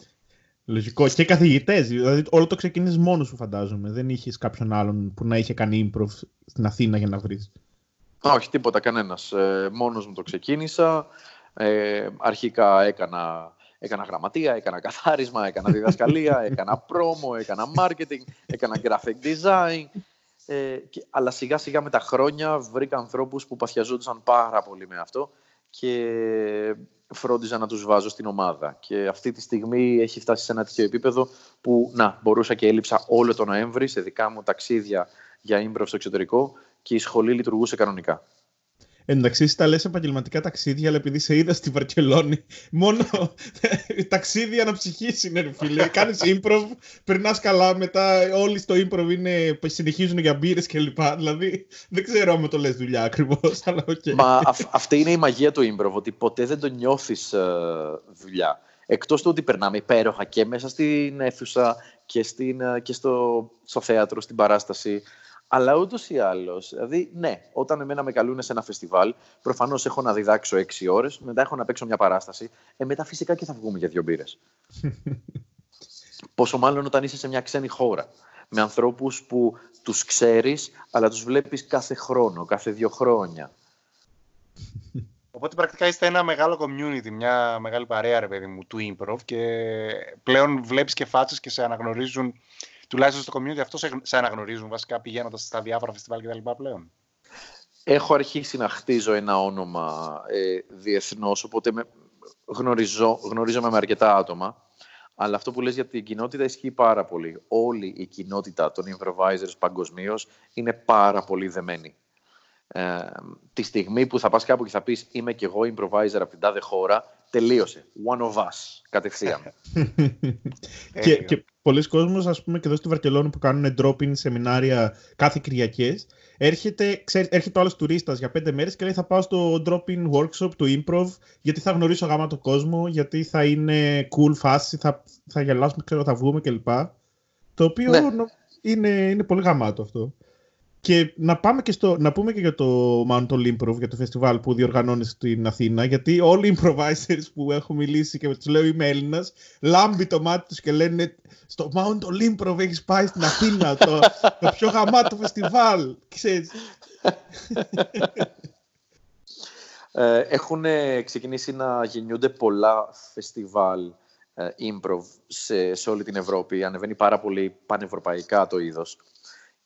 Λογικό. Και καθηγητές. Δηλαδή, όλο το ξεκίνησες μόνος σου, φαντάζομαι. Δεν είχες κάποιον άλλον που να είχε κάνει improv στην Αθήνα για να βρεις. Όχι, τίποτα, κανένας. Ε, μόνος μου το ξεκίνησα. Ε, αρχικά έκανα, έκανα γραμματεία, έκανα καθάρισμα, έκανα διδασκαλία, έκανα πρόμο, έκανα marketing, έκανα graphic design. Ε, και, αλλά σιγά σιγά με τα χρόνια βρήκα ανθρώπους που παθιαζόντουσαν πάρα πολύ με αυτό και φρόντιζα να τους βάζω στην ομάδα. Και αυτή τη στιγμή έχει φτάσει σε ένα τέτοιο επίπεδο που να, μπορούσα και έλειψα όλο τον Νοέμβρη σε δικά μου ταξίδια για impro στο εξωτερικό και η σχολή λειτουργούσε κανονικά. Εντάξει, τα λες επαγγελματικά ταξίδια, αλλά επειδή σε είδα στη Βαρκελόνη, μόνο ταξίδια αναψυχής είναι, ρε φίλε. Κάνεις improv, περνάς καλά, μετά όλοι στο improv είναι, συνεχίζουν για μπύρες κλπ. Δηλαδή, δεν ξέρω αν το λες δουλειά ακριβώς, αλλά οκ. Μα αυτή είναι η μαγεία του improv, ότι ποτέ δεν το νιώθεις uh, δουλειά. Εκτός του ότι περνάμε υπέροχα και μέσα στην αίθουσα και, στην, ε, και στο, στο θέατρο, στην παράσταση. Αλλά ούτως ή άλλως, δηλαδή, ναι, όταν εμένα με καλούν σε ένα φεστιβάλ, προφανώς έχω να διδάξω έξι ώρες, μετά έχω να παίξω μια παράσταση, ε, μετά φυσικά και θα βγούμε για δύο μπύρες. Πόσο μάλλον όταν είσαι σε μια ξένη χώρα. Με ανθρώπους που τους ξέρεις, αλλά τους βλέπεις κάθε χρόνο, κάθε δύο χρόνια. Οπότε πρακτικά είστε ένα μεγάλο community, μια μεγάλη παρέα, ρε παιδί μου, του improv και πλέον βλέπεις και φάτσες και σε αναγνωρίζουν, τουλάχιστον στο community αυτό σε αναγνωρίζουν βασικά πηγαίνοντας στα διάφορα φεστιβάλ κτλ. πλέον. Έχω αρχίσει να χτίζω ένα όνομα ε, διεθνώς, οπότε με, γνωρίζω, γνωρίζομαι με αρκετά άτομα. Αλλά αυτό που λες για την κοινότητα ισχύει πάρα πολύ. Όλη η κοινότητα των improvisers παγκοσμίως είναι πάρα πολύ δεμένη. Ε, τη στιγμή που θα πας κάπου και θα πεις είμαι κι εγώ improviser από την τάδε χώρα, τελείωσε. One of us, κατευθείαν. και, και πολλοί κόσμος, ας πούμε, και εδώ στη Βαρκελόνη που κάνουν drop-in σεμινάρια κάθε Κυριακές, έρχεται, ξέρει, έρχεται ο άλλος τουρίστας για πέντε μέρες και λέει θα πάω στο drop-in workshop του improv γιατί θα γνωρίσω γάμα το κόσμο, γιατί θα είναι cool φάση, θα, θα γελάσουμε, ξέρω, θα βγούμε κλπ. Το οποίο ναι. είναι, είναι πολύ γαμάτο αυτό. Και να, πάμε και στο, να πούμε και για το Mount Olympro, για το φεστιβάλ που διοργανώνει στην Αθήνα, γιατί όλοι οι improvisers που έχω μιλήσει και τους λέω είμαι Έλληνας, λάμπει το μάτι τους και λένε στο Mount Olympro έχεις πάει στην Αθήνα, το, το πιο γαμάτο φεστιβάλ. Ξέρεις. Ε, έχουν ξεκινήσει να γεννιούνται πολλά φεστιβάλ ε, improv σε, σε όλη την Ευρώπη. Ανεβαίνει πάρα πολύ πανευρωπαϊκά το είδος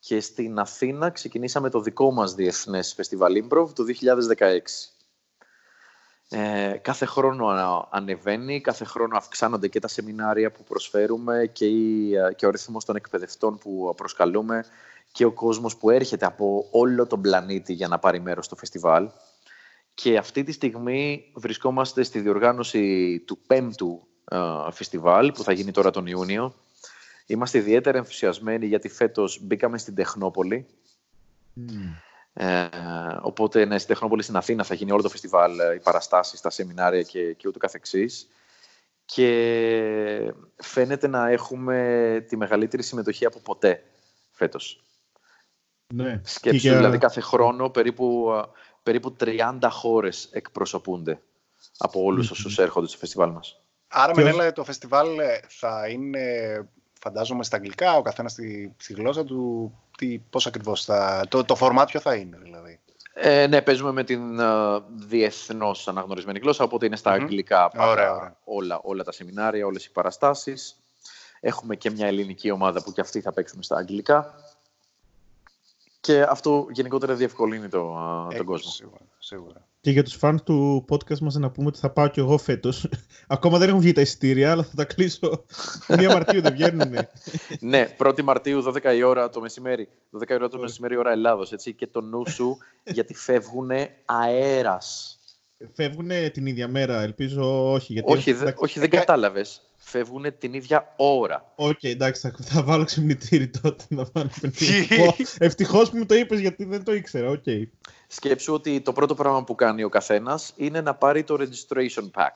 και στην Αθήνα ξεκινήσαμε το δικό μας διεθνές φεστιβάλ Improv το 2016. Ε, κάθε χρόνο ανεβαίνει, κάθε χρόνο αυξάνονται και τα σεμινάρια που προσφέρουμε και, η, και ο ρυθμός των εκπαιδευτών που προσκαλούμε και ο κόσμος που έρχεται από όλο τον πλανήτη για να πάρει μέρος στο φεστιβάλ. Και αυτή τη στιγμή βρισκόμαστε στη διοργάνωση του πέμπτου ε, φεστιβάλ που θα γίνει τώρα τον Ιούνιο Είμαστε ιδιαίτερα ενθουσιασμένοι γιατί φέτος μπήκαμε στην Τεχνόπολη. Ε, οπότε ναι, στην Τεχνόπολη στην Αθήνα θα γίνει όλο το φεστιβάλ, ε, οι παραστάσεις, τα σεμινάρια και, και ούτω καθεξής. Και φαίνεται να έχουμε τη μεγαλύτερη συμμετοχή από ποτέ φέτος. Ναι. Σκέψου, δηλαδή κάθε χρόνο περίπου, περίπου 30 χώρες εκπροσωπούνται από όλους όσους έρχονται στο φεστιβάλ μας. Άρα, με το φεστιβάλ ε, θα είναι φαντάζομαι στα αγγλικά, ο καθένας στη, στη γλώσσα του. Τι, πώς ακριβώς θα, το, το format ποιο θα είναι δηλαδή. Ε, ναι, παίζουμε με την uh, διεθνώς αναγνωρισμένη γλώσσα, οπότε είναι στα αγγλικά ωραία, Όλα, όλα τα σεμινάρια, όλες οι παραστάσεις. Έχουμε και μια ελληνική ομάδα που και αυτή θα παίξουμε στα αγγλικά. Και αυτό γενικότερα διευκολύνει το, τον κόσμο. Σίγουρα, σίγουρα. Και για τους φαν του podcast μας να πούμε ότι θα πάω κι εγώ φέτος. Ακόμα δεν έχουν βγει τα εισιτήρια, αλλά θα τα κλείσω. Μία Μαρτίου δεν βγαίνουν. ναι, 1η Μαρτίου, 12 η ώρα το μεσημέρι. 12 η ώρα το μεσημέρι, ώρα Ελλάδος, έτσι. Και το νου σου, γιατί φεύγουν αέρας. Φεύγουν την ίδια μέρα, ελπίζω όχι. Γιατί όχι, δε, όχι, δεν κατάλαβες φεύγουν την ίδια ώρα. Ok, okay, εντάξει, θα, θα βάλω ξυπνητήρι τότε να βάλω Ευτυχώς που μου το είπες γιατί δεν το ήξερα. Okay. Σκέψου ότι το πρώτο πράγμα που κάνει ο καθένας είναι να πάρει το registration pack.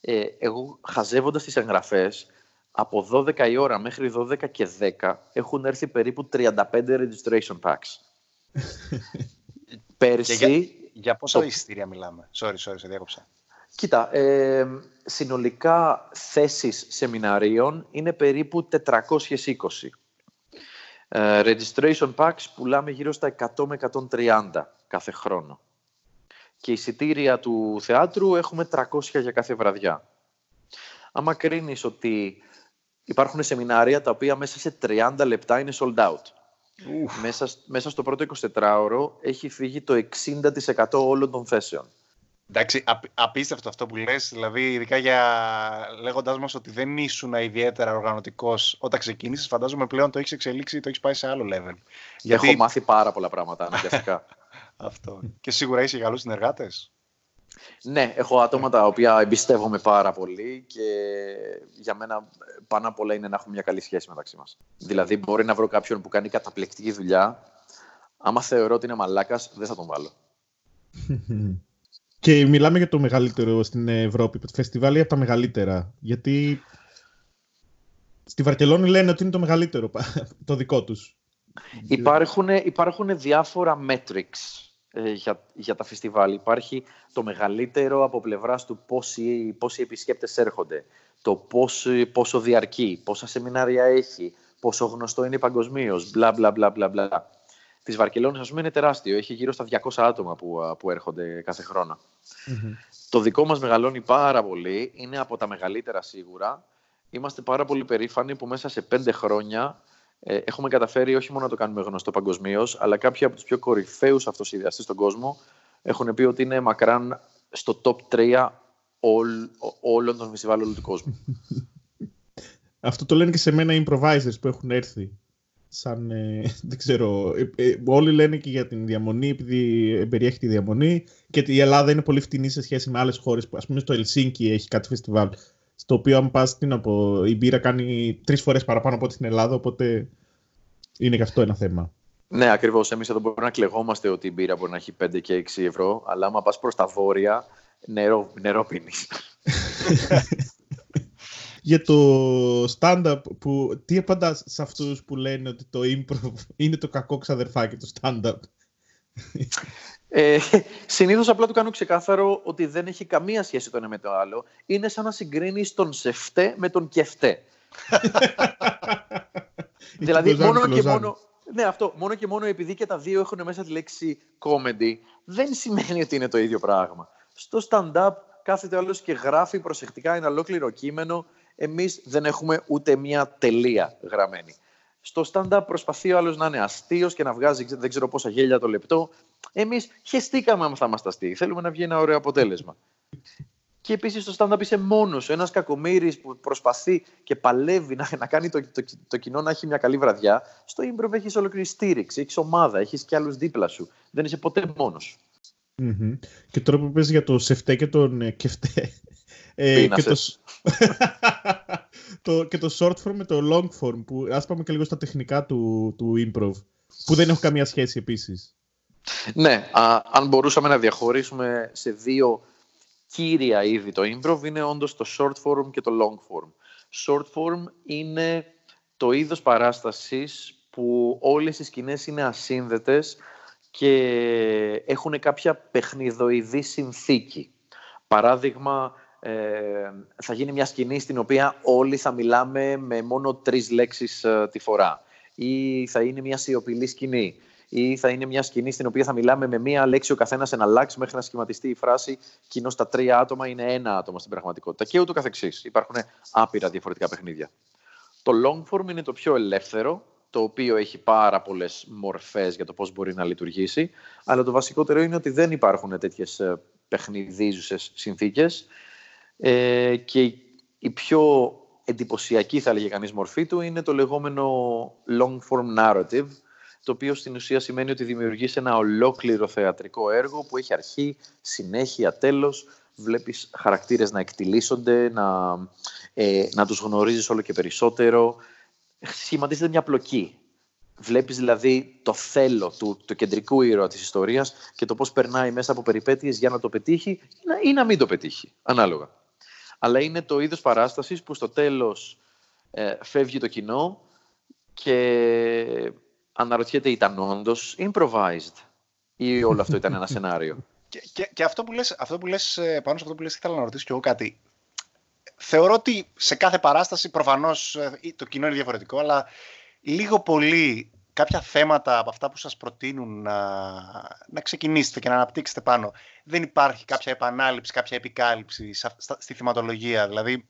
Ε, εγώ χαζεύοντας τις εγγραφές, από 12 η ώρα μέχρι 12 και 10 έχουν έρθει περίπου 35 registration packs. Πέρσι. για, για πόσα το... εισιτήρια μιλάμε; Sorry, sorry, σε διάκοψα. Κοίτα, ε, συνολικά θέσεις σεμιναρίων είναι περίπου 420. Ε, registration packs πουλάμε γύρω στα 100 με 130 κάθε χρόνο. Και εισιτήρια του θεάτρου έχουμε 300 για κάθε βραδιά. Άμα κρίνεις ότι υπάρχουν σεμινάρια τα οποία μέσα σε 30 λεπτά είναι sold out. Μέσα, μέσα στο πρώτο 24ωρο έχει φύγει το 60% όλων των θέσεων. Εντάξει, απίστευτο αυτό που λες, δηλαδή ειδικά για λέγοντάς μας ότι δεν ήσουν ιδιαίτερα οργανωτικός όταν ξεκίνησες, φαντάζομαι πλέον το έχεις εξελίξει, το έχεις πάει σε άλλο level. Γιατί... Έχω μάθει πάρα πολλά πράγματα αναγκαστικά. αυτό. Και σίγουρα είσαι καλούς συνεργάτες. Ναι, έχω άτομα τα οποία εμπιστεύομαι πάρα πολύ και για μένα πάνω απ' όλα είναι να έχουμε μια καλή σχέση μεταξύ μας. Δηλαδή μπορεί να βρω κάποιον που κάνει καταπληκτική δουλειά, άμα θεωρώ ότι είναι μαλάκας δεν θα τον βάλω. Και μιλάμε για το μεγαλύτερο στην Ευρώπη, το φεστιβάλ από τα μεγαλύτερα. Γιατί στη Βαρκελόνη λένε ότι είναι το μεγαλύτερο, το δικό τους. Υπάρχουν, υπάρχουν διάφορα metrics ε, για, για τα φεστιβάλ. Υπάρχει το μεγαλύτερο από πλευράς του πόσοι, πόσοι επισκέπτες έρχονται, το πόσο, πόσο διαρκεί, πόσα σεμινάρια έχει, πόσο γνωστό είναι παγκοσμίως, μπλα μπλα μπλα μπλα μπλα. Της Βαρκελόνης, ας πούμε, είναι τεράστιο. Έχει γύρω στα 200 άτομα που, που έρχονται κάθε Το δικό μας μεγαλώνει πάρα πολύ. Είναι από τα μεγαλύτερα σίγουρα. Είμαστε πάρα πολύ περήφανοι που μέσα σε πέντε χρόνια ε, έχουμε καταφέρει όχι μόνο να το κάνουμε γνωστό παγκοσμίως, αλλά κάποιοι από τους πιο κορυφαίους αυτοσυδειαστέ στον κόσμο έχουν πει ότι είναι μακράν στο top 3 όλων των φεστιβάλων του κόσμου. Αυτό το λένε και σε μένα οι improvisers που έχουν έρθει. Σαν, ε, δεν ξέρω, ε, ε, όλοι λένε και για την διαμονή, επειδή περιέχει τη διαμονή και η Ελλάδα είναι πολύ φτηνή σε σχέση με άλλες χώρες. Ας πούμε στο Ελσίνκι έχει κάτι φεστιβάλ, στο οποίο αν πας, τι να πω, η μπύρα κάνει τρεις φορές παραπάνω από ό,τι στην Ελλάδα, οπότε είναι και αυτό ένα θέμα. Ναι, ακριβώς. Εμείς εδώ μπορούμε να κλεγόμαστε ότι η μπύρα μπορεί να έχει 5 και 6 ευρώ, αλλά άμα πας προς τα βόρεια, νερό, νερό πίνεις. για το stand-up που τι απαντάς σε αυτούς που λένε ότι το improv είναι το κακό ξαδερφάκι του stand-up; Ε, συνήθως απλά του κάνω ξεκάθαρο ότι δεν έχει καμία σχέση το ένα με το άλλο. Είναι σαν να συγκρίνεις τον σεφτέ με τον κεφτέ. δηλαδή μόνο και μόνο... Ναι, αυτό. Μόνο και μόνο επειδή και τα δύο έχουν μέσα τη λέξη comedy, δεν σημαίνει ότι είναι το ίδιο πράγμα. Στο stand-up κάθεται ο άλλος και γράφει προσεκτικά ένα ολόκληρο κείμενο εμείς δεν έχουμε ούτε μία τελεία γραμμένη. Στο stand-up προσπαθεί ο άλλος να είναι αστείος και να βγάζει δεν ξέρω πόσα γέλια το λεπτό. Εμείς χεστήκαμε αν θα είμαστε αστείοι. Θέλουμε να βγει ένα ωραίο αποτέλεσμα. Και επίσης στο stand-up είσαι μόνος σου. Ένας κακομοίρης που προσπαθεί και παλεύει να, να κάνει το, το, το, κοινό να έχει μια καλή βραδιά. Στο improv έχεις ολόκληρη στήριξη, έχεις ομάδα, έχεις και άλλους δίπλα σου. Δεν είσαι ποτέ μόνος. Mm-hmm. Και τώρα που πες για το σεφτέ και τον ε, κεφτέ, ε, και, το, το, και το short form με το long form, που ας πάμε και λίγο στα τεχνικά του, του improv, που δεν έχουν καμία σχέση επίσης. Ναι, α, αν μπορούσαμε να διαχωρίσουμε σε δύο κύρια είδη το improv, είναι όντως το short form και το long form. Short form είναι το είδος παράστασης που όλες οι σκηνές είναι ασύνδετες και έχουν κάποια παιχνιδοειδή συνθήκη. Παράδειγμα, ε, θα γίνει μια σκηνή στην οποία όλοι θα μιλάμε με μόνο τρεις λέξεις ε, τη φορά. Ή θα είναι μια σιωπηλή σκηνή. Ή θα είναι μια σκηνή στην οποία θα μιλάμε με μία λέξη ο καθένας να αλλάξει μέχρι να σχηματιστεί η φράση κοινό στα τρία άτομα είναι ένα άτομο στην πραγματικότητα. Και ούτω καθεξής. Υπάρχουν άπειρα διαφορετικά παιχνίδια. Το long form είναι το πιο ελεύθερο, το οποίο έχει πάρα πολλές μορφές για το πώς μπορεί να λειτουργήσει. Αλλά το βασικότερο είναι ότι δεν υπάρχουν τέτοιες παιχνιδίζουσες συνθήκες. Ε, και η πιο εντυπωσιακή, θα έλεγε κανείς, μορφή του είναι το λεγόμενο long form narrative, το οποίο στην ουσία σημαίνει ότι δημιουργείς ένα ολόκληρο θεατρικό έργο που έχει αρχή, συνέχεια, τέλος, βλέπεις χαρακτήρες να εκτιλήσονται, να, ε, να τους γνωρίζεις όλο και περισσότερο. Σχηματίζεται μια πλοκή. Βλέπεις δηλαδή το θέλω του, του κεντρικού ήρωα της ιστορίας και το πώς περνάει μέσα από περιπέτειες για να το πετύχει ή να, ή να μην το πετύχει, ανάλογα αλλά είναι το είδος παράστασης που στο τέλος ε, φεύγει το κοινό και αναρωτιέται ήταν όντως improvised ή όλο αυτό ήταν ένα σενάριο; Και, και, και, αυτό, που λες, αυτό που λες, ε, πάνω σε αυτό που λες, ήθελα να ρωτήσω κι εγώ κάτι. Θεωρώ ότι σε κάθε παράσταση, προφανώς ε, το κοινό είναι διαφορετικό, αλλά λίγο πολύ κάποια θέματα από αυτά που σας προτείνουν να, να ξεκινήσετε και να αναπτύξετε πάνω, δεν υπάρχει κάποια επανάληψη, κάποια επικάλυψη στη θυματολογία. Δηλαδή,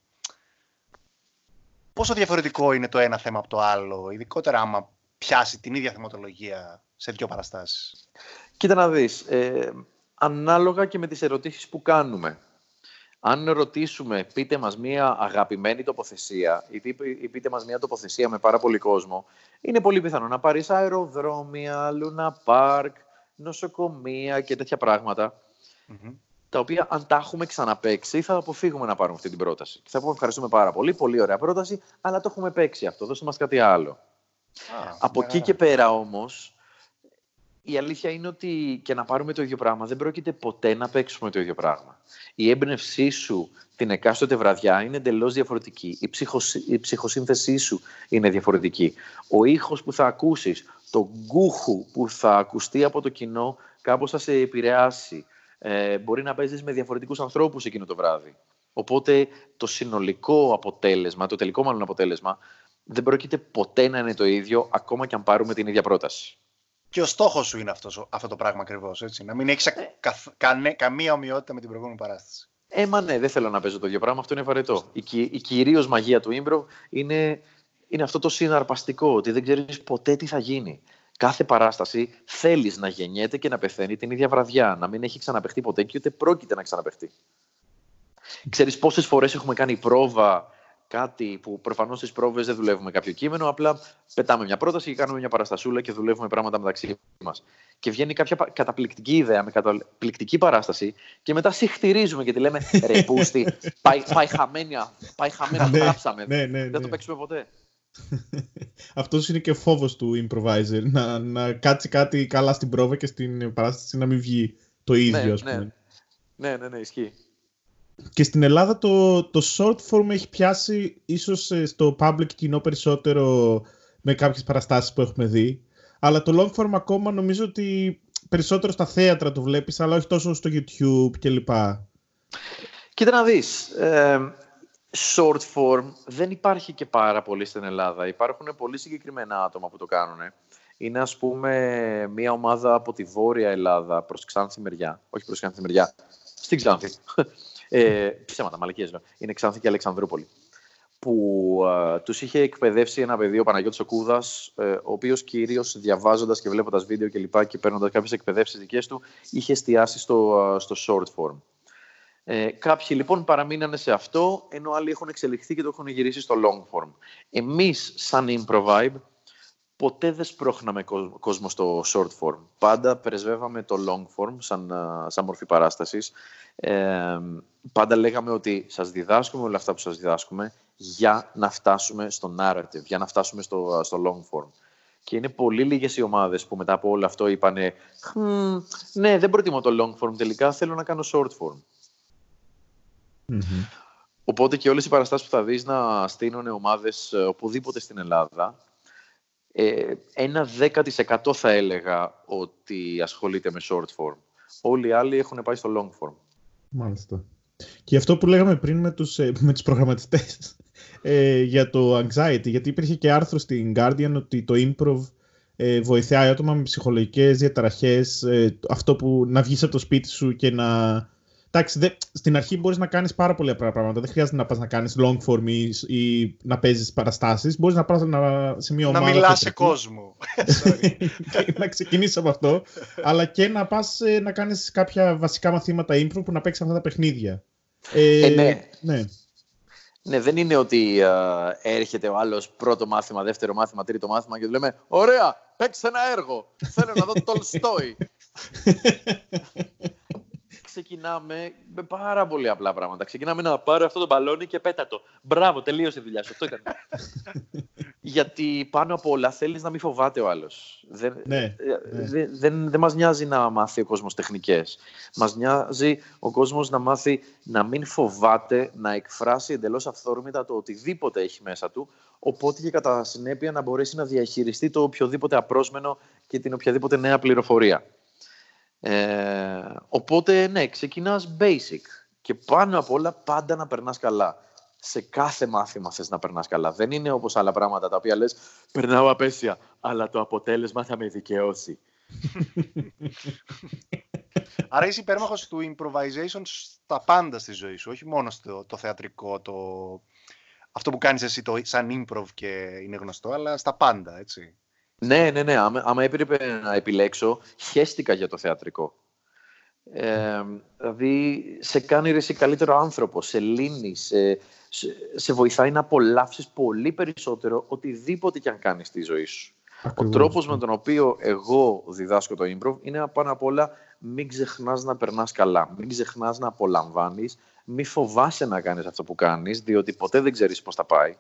πόσο διαφορετικό είναι το ένα θέμα από το άλλο, ειδικότερα άμα πιάσει την ίδια θεματολογία σε δύο παραστάσεις; Κοίτα να δεις, ε, ανάλογα και με τις ερωτήσεις που κάνουμε αν ρωτήσουμε, πείτε μας μία αγαπημένη τοποθεσία ή πείτε μας μία τοποθεσία με πάρα πολύ κόσμο, είναι πολύ πιθανό να πάρεις αεροδρόμια, λούνα πάρκ, νοσοκομεία και τέτοια τα οποία αν τα έχουμε ξαναπέξει θα αποφύγουμε να πάρουμε αυτή την πρόταση. Και θα πούμε ευχαριστούμε πάρα πολύ, πολύ ωραία πρόταση, αλλά το έχουμε παίξει αυτό, δώστε μας κάτι άλλο. Από εκεί και πέρα όμως, η αλήθεια είναι ότι και να πάρουμε το ίδιο πράγμα δεν πρόκειται ποτέ να παίξουμε το ίδιο πράγμα. Η έμπνευσή σου την εκάστοτε βραδιά είναι εντελώς διαφορετική. Η, ψυχοσ... η ψυχοσύνθεσή σου είναι διαφορετική. Ο ήχος που θα ακούσεις, το γκούχου που θα ακουστεί από το κοινό κάπως θα σε επηρεάσει. Ε, μπορεί να παίζεις με διαφορετικούς ανθρώπους εκείνο το βράδυ. Οπότε το συνολικό αποτέλεσμα, το τελικό μάλλον αποτέλεσμα, δεν πρόκειται ποτέ να είναι το ίδιο, ακόμα και αν πάρουμε την ίδια πρόταση. Και ο στόχος σου είναι αυτός, αυτό το πράγμα ακριβώς. Να μην έχεις ε. καμία ομοιότητα με την προηγούμενη παράσταση. Ε, μα ναι, δεν θέλω να παίζω το ίδιο πράγμα. Αυτό είναι βαρετό. Η, η κυρίως μαγεία του impro είναι, είναι αυτό το συναρπαστικό, ότι δεν ξέρεις ποτέ τι θα γίνει. Κάθε παράσταση θέλεις να γεννιέται και να πεθαίνει την ίδια βραδιά. Να μην έχει ξαναπεχτεί ποτέ και ούτε πρόκειται να ξαναπεχτεί. Ξέρεις πόσες φορές έχουμε κάνει πρόβα κάτι που προφανώς στις πρόβες δεν δουλεύουμε κάποιο κείμενο, απλά πετάμε μια πρόταση και κάνουμε μια παραστασούλα και δουλεύουμε πράγματα μεταξύ μας. Και βγαίνει κάποια καταπληκτική ιδέα με καταπληκτική παράσταση και μετά συχτηρίζουμε και τη λέμε ρε πούστη, πάει, πάει χαμένη, πάει χαμένη, το γράψαμε. Ναι, ναι, ναι, δεν το παίξουμε ποτέ. Αυτός είναι και φόβος του improviser, να, να κάτσει κάτι καλά στην πρόβα και στην παράσταση να μην βγει το ίδιο, ναι, ας πούμε. Ναι, ναι, ναι, ναι ισχύει. Και στην Ελλάδα το, το short form έχει πιάσει ίσως ε, στο public κοινό περισσότερο με κάποιες παραστάσεις που έχουμε δει. Αλλά το long form ακόμα νομίζω ότι περισσότερο στα θέατρα το βλέπεις, αλλά όχι τόσο στο YouTube κλπ. Κοίτα να δεις, ε, short form δεν υπάρχει και πάρα πολύ στην Ελλάδα. Υπάρχουν πολύ συγκεκριμένα άτομα που το κάνουν. Είναι ας πούμε μια ομάδα από τη Βόρεια Ελλάδα προς Ξάνθη μεριά, όχι προς Ξάνθη μεριά, στην Ξάνθη, ε, ψέματα, μαλακίες λέω. Είναι Ξάνθη και Αλεξανδρούπολη. Που ε, τους είχε εκπαιδεύσει ένα παιδί, ο Παναγιώτης ο Κούδας, ε, ο οποίος κυρίως διαβάζοντας και βλέποντας βίντεο και λοιπά και παίρνοντας κάποιες εκπαιδεύσεις δικές του, είχε εστιάσει στο, ε, στο short form. Ε, κάποιοι λοιπόν παραμείνανε σε αυτό, ενώ άλλοι έχουν εξελιχθεί και το έχουν γυρίσει στο long form. Εμείς, σαν Improvibe, ποτέ δεν σπρώχναμε κόσμο στο short form. Πάντα πρεσβεύαμε το long form σαν, σαν μορφή παράστασης. Ε, πάντα λέγαμε ότι σας διδάσκουμε όλα αυτά που σας διδάσκουμε για να φτάσουμε στο narrative, για να φτάσουμε στο, στο long form. Και είναι πολύ λίγες οι ομάδες που μετά από όλο αυτό είπανε «Ναι, δεν προτιμώ το long form τελικά, θέλω να κάνω short form». Οπότε και όλες οι παραστάσεις που θα δεις να στείλουν ομάδες ε, οπουδήποτε στην Ελλάδα ε, ένα 10% θα έλεγα ότι ασχολείται με short form. Όλοι οι άλλοι έχουν πάει στο long form. Μάλιστα. Και αυτό που λέγαμε πριν με τους, ε, με τους προγραμματιστές ε, για το anxiety, γιατί υπήρχε και άρθρο στην Guardian ότι το improv ε, βοηθάει άτομα με ψυχολογικές διαταραχές, ε, αυτό που να βγεις από το σπίτι σου και να Εντάξει, δε, στην αρχή μπορείς να κάνεις πάρα πολλά πράγματα. Δεν χρειάζεται να πας να κάνεις long form ή, ή να παίζεις παραστάσεις. Μπορείς να πας σε μια ομάδα. Να μιλάς σε κόσμο. να ξεκινήσει από αυτό. αλλά και να πας ε, να κάνεις κάποια βασικά μαθήματα improv που να παίξεις αυτά τα παιχνίδια. Ε, ε, ναι. ναι. Ναι, δεν είναι ότι uh, έρχεται ο άλλος πρώτο μάθημα, δεύτερο μάθημα, τρίτο μάθημα και του λέμε Ωραία, παίξε ένα έργο. Θέλω να δω το Τολστόι ξεκινάμε με πάρα πολύ απλά πράγματα. Ξεκινάμε να πάρω αυτό το μπαλόνι και πέτα το. Μπράβο, τελείωσε η δουλειά σου. Αυτό ήταν. Γιατί πάνω απ' όλα θέλεις να μην φοβάται ο άλλος. Δεν, ναι, ε, ναι. δεν, δεν, δεν μας νοιάζει να μάθει ο κόσμος τεχνικές. Μας νοιάζει ο κόσμος να μάθει να μην φοβάται να εκφράσει εντελώς αυθόρμητα το οτιδήποτε έχει μέσα του. Οπότε και κατά συνέπεια να μπορέσει να διαχειριστεί το οποιοδήποτε απρόσμενο και την οποιαδήποτε νέα πληροφορία. Ε, οπότε, ναι, ξεκινάς basic και πάνω απ' όλα πάντα να περνάς καλά. Σε κάθε μάθημα θες να περνάς καλά. Δεν είναι όπως άλλα πράγματα τα οποία λες περνάω απέσια, αλλά το αποτέλεσμα θα με δικαιώσει. Άρα είσαι υπέρμαχος του improvisation στα πάντα στη ζωή σου, όχι μόνο στο το θεατρικό, το... αυτό που κάνεις εσύ το, σαν improv και είναι γνωστό, αλλά στα πάντα, έτσι. Ναι, ναι, ναι. Άμα, άμα έπρεπε να επιλέξω, χέστηκα για το θεατρικό. Ε, δηλαδή, σε κάνει ρε, καλύτερο άνθρωπο, σε λύνει, σε, σε, βοηθάει να απολαύσεις πολύ περισσότερο οτιδήποτε και αν κάνεις στη ζωή σου. Ο τρόπος με τον οποίο εγώ διδάσκω το improv είναι πάνω απ' όλα μην ξεχνάς να περνάς καλά, μην ξεχνάς να απολαμβάνεις, μην φοβάσαι να κάνεις αυτό που κάνεις, διότι ποτέ δεν ξέρεις πώς θα πάει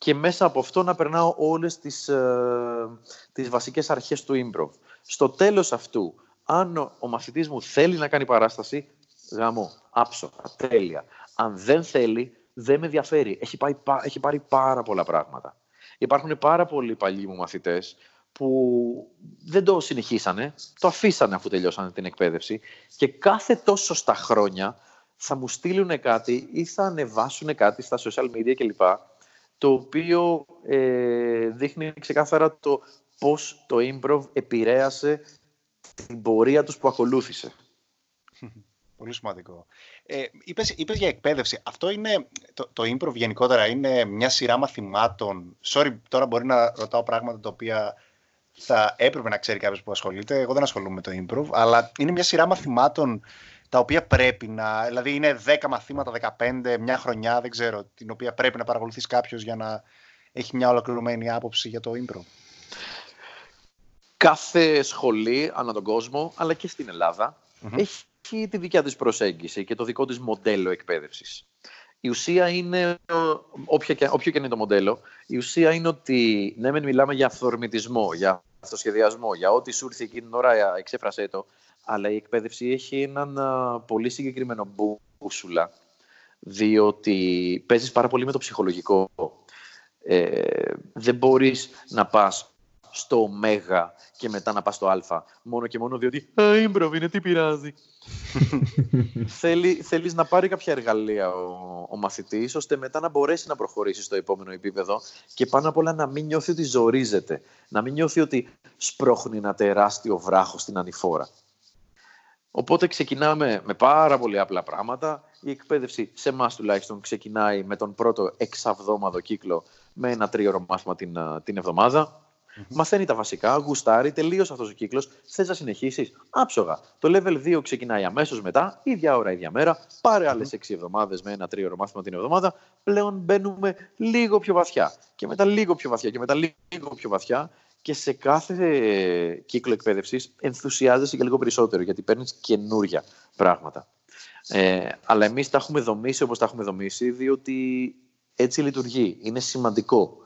και μέσα από αυτό να περνάω όλες τις, ε, τις βασικές αρχές του improv. Στο τέλος αυτού, αν ο, ο μαθητής μου θέλει να κάνει παράσταση, γάμο, άψογα, τέλεια. Αν δεν θέλει, δεν με ενδιαφέρει. Έχει, πάει, έχει πάρει πάρα πολλά πράγματα. Υπάρχουν πάρα πολλοί παλιοί μου μαθητές που δεν το συνεχίσανε, το αφήσανε αφού τελειώσανε την εκπαίδευση και κάθε τόσο στα χρόνια θα μου στείλουν κάτι ή θα ανεβάσουν κάτι στα social media κλπ. Το οποίο ε, δείχνει ξεκάθαρα το πώς το improv επηρέασε την πορεία τους που ακολούθησε. Πολύ σημαντικό. Ε, είπες, είπες για εκπαίδευση. Αυτό είναι, το, το improv γενικότερα είναι μια σειρά μαθημάτων. Sorry, τώρα μπορεί να ρωτάω πράγματα τα οποία θα έπρεπε να ξέρει κάποιος που ασχολείται. Εγώ δεν ασχολούμαι με το improv, αλλά είναι μια σειρά μαθημάτων τα οποία πρέπει να. Δηλαδή είναι 10 μαθήματα, 15, μια χρονιά, δεν ξέρω, την οποία πρέπει να παρακολουθείς κάποιος για να έχει μια ολοκληρωμένη άποψη για το improv. Κάθε σχολή ανά τον κόσμο, αλλά και στην ελλαδα έχει τη δικιά της προσέγγιση και το δικό της μοντέλο εκπαίδευσης. Η ουσία είναι, όποιο και, όποιο και είναι το μοντέλο, η ουσία είναι ότι ναι, μεν μιλάμε για αυθορμητισμό, για αυτοσχεδιασμό, για ό,τι σου ήρθε εκείνη την ώρα, εξέφρασέ το, αλλά η εκπαίδευση έχει έναν πολύ συγκεκριμένο μπούσουλα, διότι παίζεις πάρα πολύ με το ψυχολογικό. Ε, δεν μπορείς να πας στο ωμέγα και μετά να πας στο α, μόνο και μόνο διότι «Α, ήμπροβ είναι, τι πειράζει». Θέλει, θέλεις να πάρει κάποια εργαλεία ο, ο μαθητής, ώστε μετά να μπορέσει να προχωρήσει στο επόμενο επίπεδο και πάνω απ' όλα να μην νιώθει ότι ζορίζεται, να μην νιώθει ότι σπρώχνει ένα τεράστιο βράχο στην ανηφόρα. Οπότε ξεκινάμε με πάρα πολύ απλά πράγματα. Η εκπαίδευση σε εμάς τουλάχιστον ξεκινάει με τον πρώτο εξαβδόμαδο κύκλο με ένα τρίωρο μάθημα την, την εβδομάδα. Mm-hmm. Μαθαίνει τα βασικά, γουστάρει, τελείωσε αυτός ο κύκλος. Θες να συνεχίσεις, άψογα. Το level 2 ξεκινάει αμέσως μετά, ίδια ώρα, ίδια μέρα. Πάρε άλλες 6 εβδομάδες με ένα τρίωρο μάθημα την εβδομάδα. Πλέον μπαίνουμε λίγο πιο βαθιά. Και μετά λίγο πιο βαθιά και μετά λίγο πιο βαθιά και σε κάθε κύκλο εκπαίδευσης ενθουσιάζεσαι και λίγο περισσότερο γιατί παίρνεις καινούρια πράγματα. Ε, αλλά εμείς τα έχουμε δομήσει όπως τα έχουμε δομήσει, διότι έτσι λειτουργεί. Είναι σημαντικό.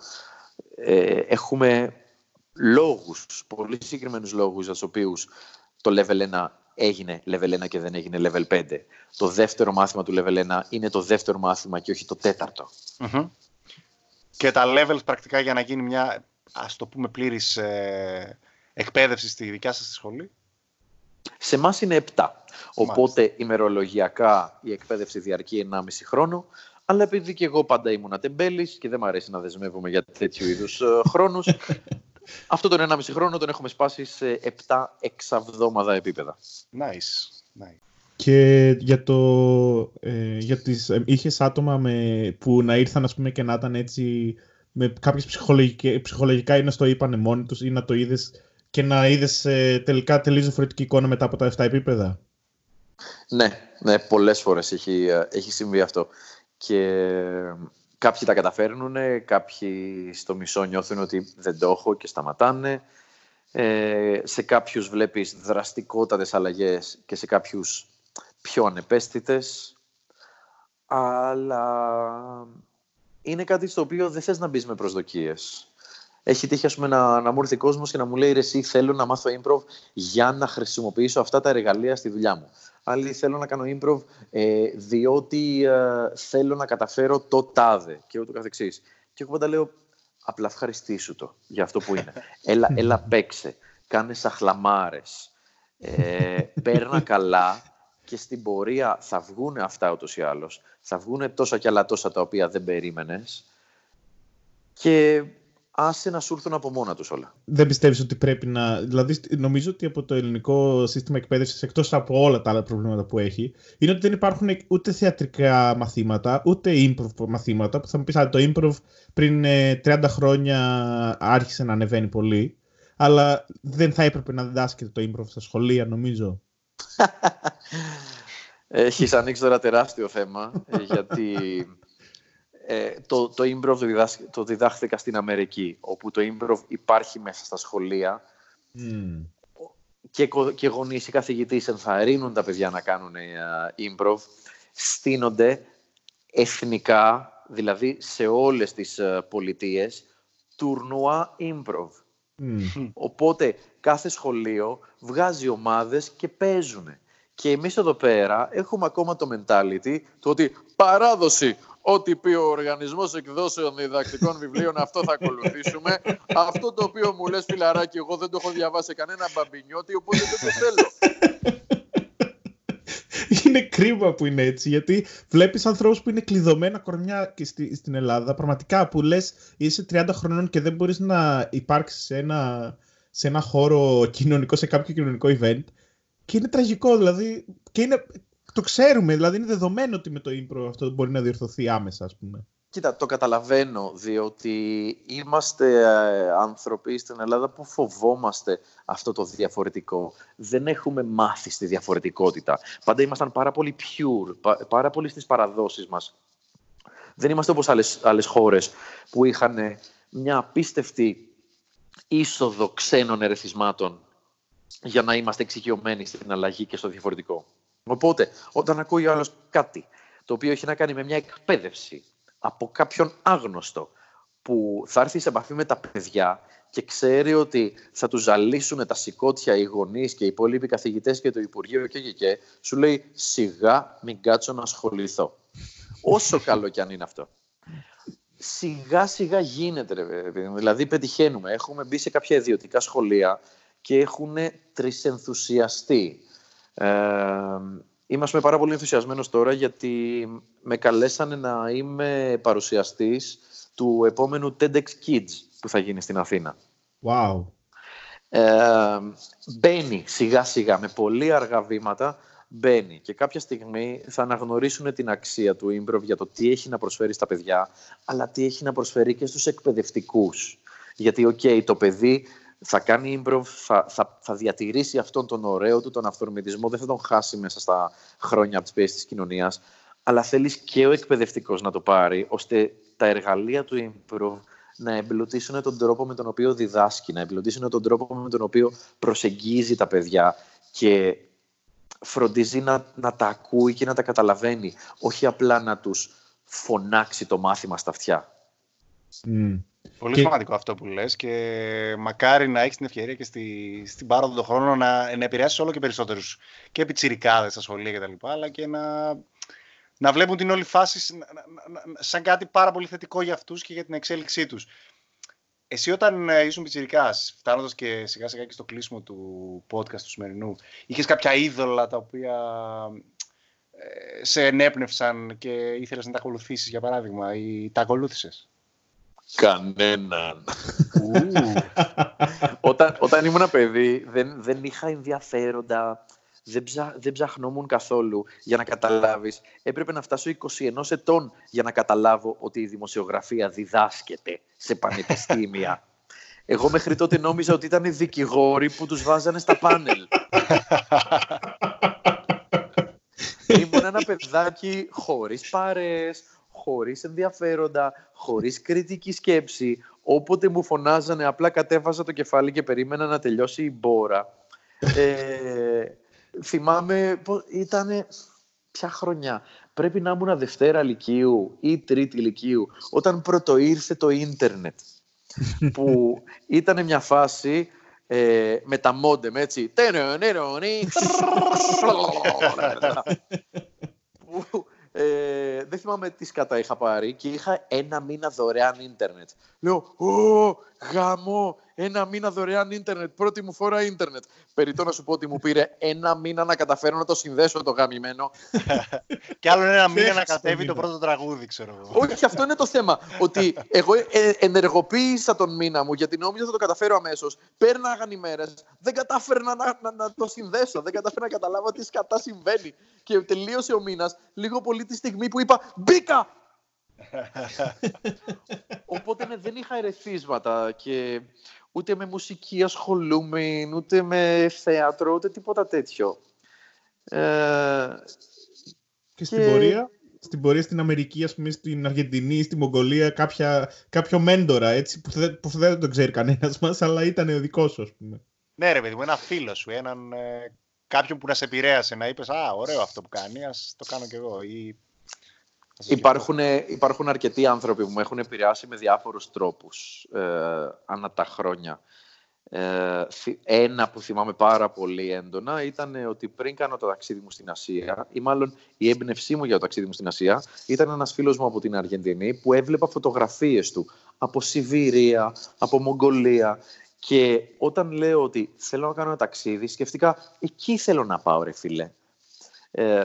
Ε, έχουμε λόγους, πολύ συγκεκριμένους λόγους για τους οποίους το level 1 έγινε level 1 και δεν έγινε level 5. Το δεύτερο μάθημα του level 1 είναι το δεύτερο μάθημα και όχι το τεταρτο Και τα levels πρακτικά για να γίνει μια ας το πούμε πλήρης ε, εκπαίδευσης στη δικιά σας σχολή; Σε εμάς είναι 7. Οπότε ημερολογιακά η εκπαίδευση διαρκεί 1,5 χρόνο. Αλλά επειδή και εγώ πάντα ήμουν τεμπέλης και δεν μου αρέσει να δεσμεύομαι για τέτοιου είδους ε, χρόνους, αυτό τον 1,5 χρόνο τον έχουμε σπάσει σε 7 εξαβδόμαδα επίπεδα. Nice. nice. Και για το... Ε, για τις, ε, είχες άτομα με, που να ήρθαν ας πούμε, και να ήταν έτσι με κάποιες ψυχολογικά ή να το είπανε μόνοι τους ή να το είδες και να είδες ε, τελικά τελείως διαφορετική εικόνα μετά από τα 7 επίπεδα. Ναι, ναι πολλές φορές έχει, ε, έχει συμβεί αυτό. Και ε, κάποιοι τα καταφέρνουν, κάποιοι στο μισό νιώθουν ότι δεν το έχω και σταματάνε. Ε, σε κάποιους βλέπεις δραστικότατες αλλαγές και σε κάποιους πιο ανεπαίσθητες. Αλλά είναι κάτι στο οποίο δεν θες να μπεις με προσδοκίες. Έχει τύχει ας πούμε, να, να μου έρθει κόσμος και να μου λέει ρε, εσύ θέλω να μάθω improv για να χρησιμοποιήσω αυτά τα εργαλεία στη δουλειά μου. Άλλοι θέλω να κάνω improv ε, διότι ε, θέλω να καταφέρω το τάδε και ούτω καθεξής. Και εγώ πάντα λέω απλά ευχαριστήσου το για αυτό που είναι. Έλα, έλα παίξε, κάνε σαχλαμάρες, ε, παίρνα καλά και στην πορεία θα βγουν αυτά ούτως ή άλλως. Θα βγουν τόσα κι άλλα τόσα τα οποία δεν περίμενες και άσε να σου έρθουν από μόνα τους όλα. Δεν πιστεύεις ότι πρέπει να... Δηλαδή νομίζω ότι από το ελληνικό σύστημα εκπαίδευσης εκτός από όλα τα άλλα προβλήματα που έχει είναι ότι δεν υπάρχουν ούτε θεατρικά μαθήματα ούτε improv μαθήματα που θα μου πεις το improv πριν 30 ε, χρόνια άρχισε να ανεβαίνει πολύ αλλά δεν θα έπρεπε να διδάσκεται το improv στα σχολεία νομίζω. Έχεις ανοίξει τώρα τεράστιο θέμα, ε, γιατί ε, το, το improv το, το διδάχθηκα στην Αμερική, όπου το improv υπάρχει μέσα στα σχολεία. Και, και γονείς ή καθηγητής ενθαρρύνουν τα παιδιά να κάνουν uh, improv, στείνονται εθνικά, δηλαδή σε όλες τις uh, πολιτείες, τουρνουά improv. Οπότε κάθε σχολείο βγάζει ομάδες και παίζουν. Και εμείς εδώ πέρα έχουμε ακόμα το mentality το ότι παράδοση, ό,τι πει ο Οργανισμός Εκδόσεων Διδακτικών Βιβλίων, αυτό θα ακολουθήσουμε. αυτό το οποίο μου λες φιλαράκι, εγώ δεν το έχω διαβάσει κανένα μπαμπινιώτη, οπότε δεν το θέλω. είναι κρίμα που είναι έτσι, γιατί βλέπεις ανθρώπους που είναι κλειδωμένα κορμιά και στη, στην Ελλάδα. Πραγματικά που λες, είσαι 30 χρονών και δεν μπορείς να υπάρξεις σε ένα, σε ένα χώρο κοινωνικό, σε κάποιο κοινωνικό event. Και είναι τραγικό, δηλαδή. Και είναι, το ξέρουμε, δηλαδή είναι δεδομένο ότι με το impro αυτό μπορεί να διορθωθεί άμεσα, ας πούμε. Κοίτα, το καταλαβαίνω, διότι είμαστε ε, άνθρωποι στην Ελλάδα που φοβόμαστε αυτό το διαφορετικό. Δεν έχουμε μάθει στη διαφορετικότητα. Πάντα ήμασταν πάρα πολύ pure, πάρα πολύ στις παραδόσεις μας. Δεν είμαστε όπως άλλες, άλλες χώρες που είχαν μια απίστευτη είσοδο ξένων ερεθισμάτων για να είμαστε εξοικειωμένοι στην αλλαγή και στο διαφορετικό. Οπότε, όταν ακούει ο άλλος κάτι το οποίο έχει να κάνει με μια εκπαίδευση, από κάποιον άγνωστο που θα έρθει σε επαφή με τα παιδιά και ξέρει ότι θα τους ζαλίσουν τα σηκώτια οι γονείς και οι υπόλοιποι καθηγητές και το Υπουργείο και, και, και σου λέει σιγά μην κάτσω να ασχοληθώ. Όσο καλό κι αν είναι αυτό. Σιγά σιγά γίνεται, ρε, δηλαδή πετυχαίνουμε. Έχουμε μπει σε κάποια ιδιωτικά σχολεία και έχουν τρισενθουσιαστεί. Ε, Είμαστε πάρα πολύ ενθουσιασμένος τώρα γιατί με καλέσανε να είμαι παρουσιαστής του επόμενου TEDx Kids που θα γίνει στην Αθήνα. Wow. Ε, μπαίνει σιγά σιγά με πολύ αργά βήματα μπαίνει και κάποια στιγμή θα αναγνωρίσουν την αξία του improv για το τι έχει να προσφέρει στα παιδιά αλλά τι έχει να προσφέρει και στους εκπαιδευτικούς. Γιατί, οκ, το παιδί θα κάνει improv, θα, θα, θα διατηρήσει αυτόν τον ωραίο του, τον αυθορμητισμό, δεν θα τον χάσει μέσα στα χρόνια από τις πιέσεις της κοινωνίας, αλλά θέλεις και ο εκπαιδευτικός να το πάρει, ώστε τα εργαλεία του improv να εμπλουτίσουν τον τρόπο με τον οποίο διδάσκει, να εμπλουτίσουν τον τρόπο με τον οποίο προσεγγίζει τα παιδιά και φροντίζει να, να τα ακούει και να τα καταλαβαίνει, όχι απλά να τους φωνάξει το μάθημα στα αυτιά. Πολύ και... σημαντικό αυτό που λες και μακάρι να έχεις την ευκαιρία και στη, στην πάροδο των χρόνων να, να επηρεάσεις όλο και περισσότερους και επιτσιρικάδες στα σχολεία κτλ. αλλά και να, να βλέπουν την όλη φάση σαν κάτι πάρα πολύ θετικό για αυτούς και για την εξέλιξή τους. Εσύ όταν ε, ήσουν πιτσιρικάς, φτάνοντας και σιγά σιγά και στο κλείσιμο του podcast του σημερινού, είχες κάποια είδωλα τα οποία ε, σε ενέπνευσαν και ήθελες να τα ακολουθήσεις για παράδειγμα ή τα ακολούθησες; Κανέναν. όταν, όταν ήμουν παιδί δεν, δεν είχα ενδιαφέροντα, δεν, ψα, δεν ψαχνόμουν καθόλου για να καταλάβεις. Έπρεπε να φτάσω 21 ετών για να καταλάβω ότι η δημοσιογραφία διδάσκεται σε πανεπιστήμια. Εγώ μέχρι τότε νόμιζα ότι ήταν οι δικηγόροι που τους βάζανε στα πάνελ. Ήμουν ένα παιδάκι χωρίς πάρες, χωρίς ενδιαφέροντα, χωρίς κριτική σκέψη. Όποτε μου φωνάζανε, απλά κατέβαζα το κεφάλι και περίμενα να τελειώσει η μπόρα. Ε, θυμάμαι, ήταν ποια χρονιά. Πρέπει να ήμουν Δευτέρα Λυκείου ή Τρίτη Λυκείου, όταν πρώτο ήρθε το ίντερνετ. που ήταν μια φάση ε, με τα μόντεμ, έτσι. που ε, δεν θυμάμαι τι σκατά είχα πάρει και είχα ένα μήνα δωρεάν ίντερνετ. Λέω, Ω, γάμο, ένα μήνα δωρεάν ίντερνετ. Πρώτη μου φορά ίντερνετ. Περιτώ να σου πω ότι μου πήρε ένα μήνα να καταφέρω να το συνδέσω το γαμημένο. και άλλο ένα μήνα να κατέβει το πρώτο τραγούδι, ξέρω εγώ. Όχι, αυτό είναι το θέμα. ότι εγώ ε, ενεργοποίησα τον μήνα μου γιατί νόμιζα θα το καταφέρω αμέσως. Πέρναγαν οι μέρες, δεν κατάφερνα να, να, να, το συνδέσω, δεν κατάφερα να καταλάβω τι σκατά συμβαίνει. Και τελείωσε ο μήνας λίγο πολύ τη στιγμή που είπα Μπήκα! Οπότε ναι, δεν είχα ερεθίσματα και ούτε με μουσική ασχολούμαι, ούτε με θέατρο, ούτε τίποτα τέτοιο. Ε, και στην πορεία, στην πορεία στην Αμερική, ας πούμε, στην Αργεντινή, στην Μογγολία, κάποια, κάποιο μέντορα, έτσι, που, δεν, που δεν τον ξέρει κανένας μας, αλλά ήταν ο δικός σου, ας πούμε. Ναι ρε παιδί μου, ένα φίλο σου, έναν, ε, κάποιον που να σε επηρέασε, να είπες «Α, ωραίο αυτό που κάνει, ας το κάνω κι εγώ» ή Υπάρχουν, υπάρχουν αρκετοί άνθρωποι που με έχουν επηρεάσει με διάφορους τρόπους ε, ανά τα χρόνια. Ε, ένα που θυμάμαι πάρα πολύ έντονα ήταν ότι πριν κάνω το ταξίδι μου στην Ασία, ή μάλλον η έμπνευσή μου για το ταξίδι μου στην Ασία, ήταν ένας φίλος μου από την Αργεντινή που έβλεπα φωτογραφίες του από Σιβηρία, από Μογγολία και όταν λέω ότι θέλω να κάνω ένα ταξίδι, σκεφτικά εκεί θέλω να πάω ρε φίλε. Ε,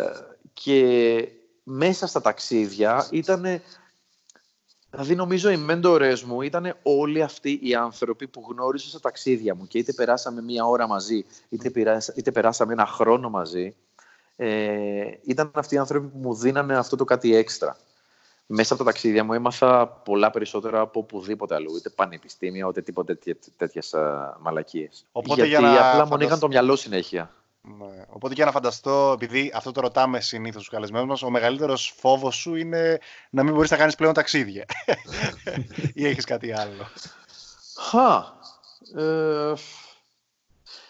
και μέσα στα ταξίδια ήταν Δηλαδή νομίζω οι μέντορες μου ήταν όλοι αυτοί οι άνθρωποι που γνώρισα στα ταξίδια μου και είτε περάσαμε μία ώρα μαζί, είτε, είτε περάσαμε ένα χρόνο μαζί, ε, ήταν αυτοί οι άνθρωποι που μου δίνανε αυτό το κάτι έξτρα. Μέσα από τα ταξίδια μου έμαθα πολλά περισσότερα από οπουδήποτε αλλού, είτε πανεπιστήμια, ούτε τίποτε τέτοιες μαλακίες. Γιατί για να απλά μου ανοίγαν το μυαλό συνέχεια. Ναι. Οπότε για να φανταστώ, επειδή αυτό το ρωτάμε συνήθως στους καλεσμένους μας, ο μεγαλύτερος φόβος σου είναι να μην μπορείς να κάνεις πλέον ταξίδια. ή έχεις κάτι άλλο. Χα. Ε,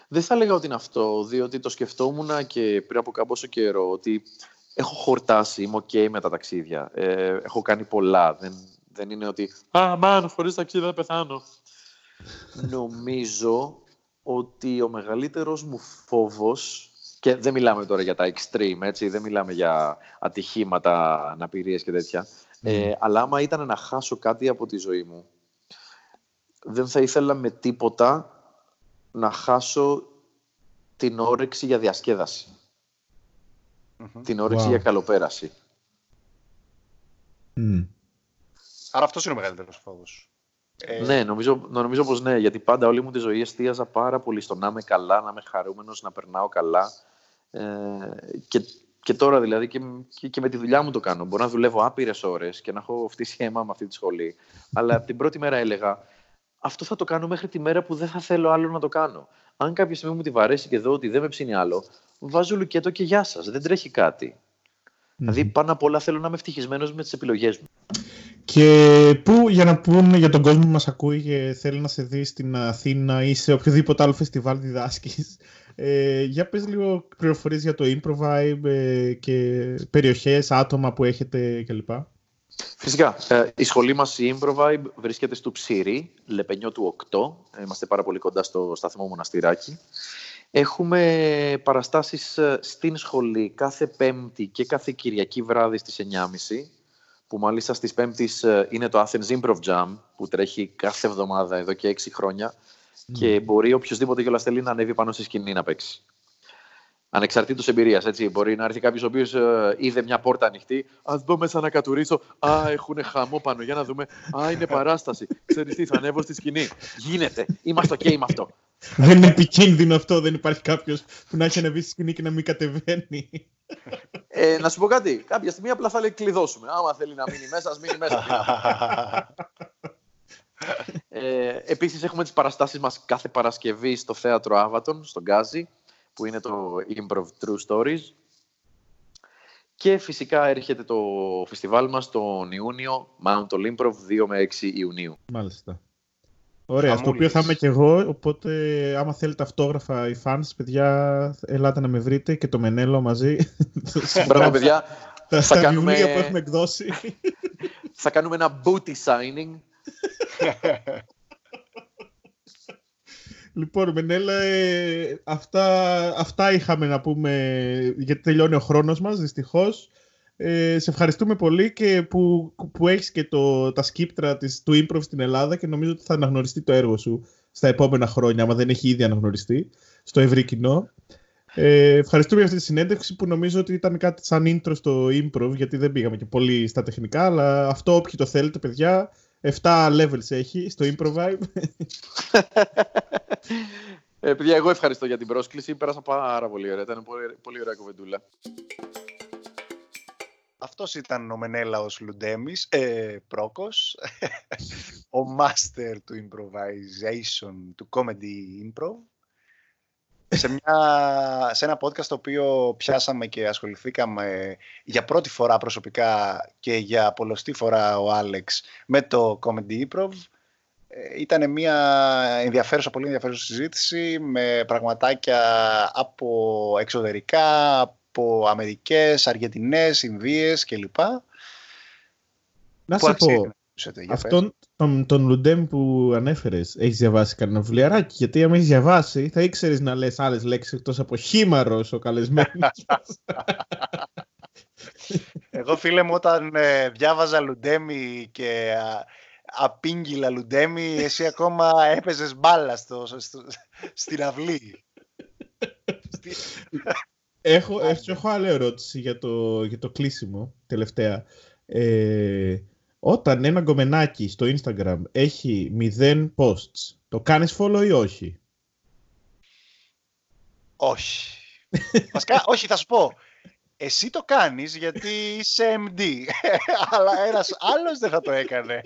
δεν θα έλεγα ότι είναι αυτό, διότι το σκεφτόμουν και πριν από κάποιο καιρό ότι έχω χορτάσει, είμαι ok με τα ταξίδια. Ε, έχω κάνει πολλά. Δεν, δεν είναι ότι «Α, μάν, χωρίς ταξίδια θα πεθάνω». Νομίζω ότι ο μεγαλύτερος μου φόβος και δεν μιλάμε τώρα για τα extreme, έτσι, δεν μιλάμε για ατυχήματα, αναπηρίες και τέτοια. Ε, αλλά άμα ήταν να χάσω κάτι από τη ζωή μου, δεν θα ήθελα με τίποτα να χάσω την όρεξη για διασκεδαση Την όρεξη για καλοπέραση. Άρα αυτός είναι ο μεγαλύτερος φόβος. Ε... Ναι, νομίζω, νομίζω πως ναι, γιατί πάντα όλη μου τη ζωή εστίαζα πάρα πολύ στο να είμαι καλά, να είμαι χαρούμενος, να περνάω καλά. Ε, και, και τώρα δηλαδή και, και, με τη δουλειά μου το κάνω. Μπορώ να δουλεύω άπειρες ώρες και να έχω φτύσει αίμα με αυτή τη σχολή. Αλλά την πρώτη μέρα έλεγα, αυτό θα το κάνω μέχρι τη μέρα που δεν θα θέλω άλλο να το κάνω. Αν κάποια στιγμή μου τη βαρέσει και δω ότι δεν με ψήνει άλλο, βάζω λουκέτο και γεια σας. Δεν τρέχει κάτι. Δηλαδή, πάνω απ' όλα θέλω να είμαι ευτυχισμένος με τις επιλογές μου. Και πού, για να πούμε για τον κόσμο που μας ακούει και θέλει να σε δει στην Αθήνα ή σε οποιοδήποτε άλλο φεστιβάλ διδάσκεις, ε, για πες λίγο πληροφορίες για το Improvibe ε, και περιοχές, άτομα που έχετε κλπ. Φυσικά. Ε, η σχολή μας, η Improvibe, βρίσκεται στο Ψήρι, Λεπενιό του 8. Είμαστε πάρα πολύ κοντά στο σταθμό Μοναστηράκι. Έχουμε παραστάσεις ε, στην σχολή κάθε Πέμπτη και κάθε Κυριακή βράδυ στις 9.30 που μάλιστα στις Πέμπτης ε, είναι το Athens Improv Jam, που τρέχει κάθε εβδομάδα εδώ και έξι χρόνια και μπορεί οποιοδήποτε κιόλας θέλει να ανέβει πάνω στη σκηνή να παίξει. Ανεξαρτήτως εμπειρίας, έτσι. Μπορεί να έρθει κάποιος ο οποίος ε, είδε μια πόρτα ανοιχτή. Ας μπω μέσα να κατουρίσω. Α, έχουν χαμό πάνω. Για να δούμε. Α, είναι παράσταση. Ξέρεις τι, θα ανέβω στη σκηνή. Γίνεται. Είμαστε ok με αυτό. Δεν είναι επικίνδυνο αυτό. Δεν υπάρχει κάποιος που να έχει ανεβεί στη σκηνή και να μην κατεβαίνει. Ε, να σου πω κάτι. Κάποια στιγμή απλά θα λέει κλειδώσουμε. Άμα θέλει να μείνει μέσα, ας μείνει μέσα. ε, επίσης έχουμε τις παραστάσεις μας κάθε Παρασκευή στο Θέατρο Άβατον, στον Γκάζι, που είναι το Improv True Stories. Και φυσικά έρχεται το φεστιβάλ μας τον Ιούνιο, Mount Improv, 2 με 6 Ιουνίου. Μάλιστα. Ωραία, στο οποίο θα είμαι και εγώ, οπότε άμα θέλετε αυτόγραφα οι fans, παιδιά, ελάτε να με βρείτε και το Μενέλο μαζί. Μπράβο, παιδιά. Τα, θα κάνουμε... που έχουμε εκδώσει. θα κάνουμε ένα booty signing. λοιπόν, Μενέλα, ε, αυτά, αυτά είχαμε να πούμε, γιατί τελειώνει ο χρόνος μας, δυστυχώς. Ε, σε ευχαριστούμε πολύ και που, που έχεις και το, τα σκύπτρα της, του improv στην Ελλάδα και νομίζω ότι θα αναγνωριστεί το έργο σου στα επόμενα χρόνια, άμα δεν έχει ήδη αναγνωριστεί, στο ευρύ κοινό. Ε, ευχαριστούμε για αυτή τη συνέντευξη που νομίζω ότι ήταν κάτι σαν intro στο improv, γιατί δεν πήγαμε και πολύ στα τεχνικά, αλλά αυτό όποιοι το θέλετε, παιδιά, 7 levels έχει στο improv. ε, παιδιά, εγώ ευχαριστώ για την πρόσκληση. Πέρασα πάρα πολύ ωραία. Ήταν πολύ, πολύ ωραία κουβεντούλα. Αυτός ήταν ο Μενέλαος Λουντέμις, ε, πρόκος, ο master του improvisation, του comedy improv. Σε, μια, σε ένα podcast το οποίο πιάσαμε και ασχοληθήκαμε για πρώτη φορά προσωπικά και για πολλωστή φορά ο Άλεξ με το comedy improv. Ε, ήταν μια ενδιαφέρουσα, πολύ ενδιαφέρουσα συζήτηση με πραγματάκια από εξωτερικά, από Αμερικές, Αργεντινές, Ινδίες κλπ. Να σε πω, ακούσετε. Για Αυτόν τον, τον Λουντέμ που ανέφερες, έχεις διαβάσει κανένα βιβλιαράκι; Γιατί αν έχεις διαβάσει, θα ήξερες να λες άλλες λέξεις εκτός από χήμαρος ο καλεσμένος Εγώ φίλε μου όταν ε, διάβαζα Λουντέμι και α, απήγγυλα Λουντέμι, εσύ ακόμα έπαιζες μπάλα στο, στο, στην αυλή. έχω, έχω, έχω άλλη ερώτηση για το, για το κλείσιμο, τελευταία. Ε, όταν ένα γκομενάκι στο Instagram έχει 0 posts, το κάνεις follow ή όχι; Όχι. Βασικά, όχι, θα σου πω. Εσύ το κάνεις γιατί είσαι MD, αλλά ένας άλλος δεν θα το έκανε.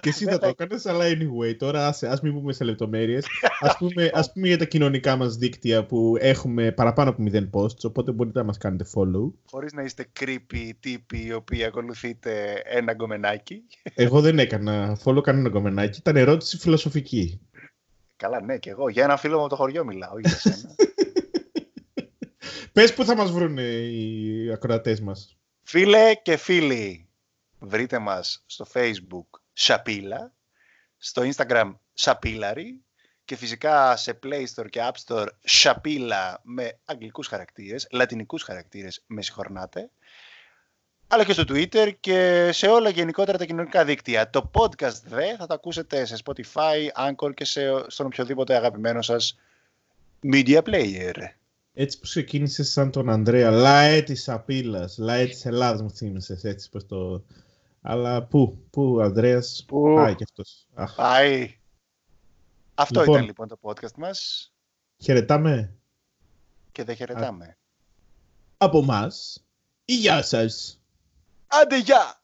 Και εσύ θα το έκανες, αλλά anyway, τώρα ας, ας μην πούμε σε λεπτομέρειες. Ας πούμε, ας πούμε για τα κοινωνικά μας δίκτυα που έχουμε παραπάνω από 0 posts, οπότε μπορείτε να μας κάνετε follow. Χωρίς να είστε creepy τύποι οι οποίοι ακολουθείτε ένα γκομενάκι. Εγώ δεν έκανα follow κανένα γκομενάκι, ήταν ερώτηση φιλοσοφική. Καλά, ναι, και εγώ. Για ένα φίλο μου από το χωριό μιλάω, για σένα. Πες που θα μας βρουν οι ακροατές μας. Φίλε και φίλοι, βρείτε μας στο facebook Σαπίλα, στο Instagram Σαπίλαρη και φυσικά σε Play Store και App Store Σαπίλα με αγγλικούς χαρακτήρες, λατινικούς χαρακτήρες, με συγχωρνάτε, αλλά και στο Twitter και σε όλα γενικότερα τα κοινωνικά δίκτυα. Το podcast δε θα το ακούσετε σε Spotify, Anchor και σε, στον οποιοδήποτε αγαπημένο σας media player. Έτσι που ξεκίνησες σαν τον Ανδρέα, λαέ της Απίλα, λαέ της Ελλάδας μου θύμισες έτσι πως το. Αλλά πού, πού ο Ανδρέας; Πού; πάει κι αυτός. Αχ, Πάει. Αυτό Λοιπόν. ήταν λοιπόν το podcast μας χαιρετάμε και δεν χαιρετάμε. από μας. Γεια σας. Άντε γεια!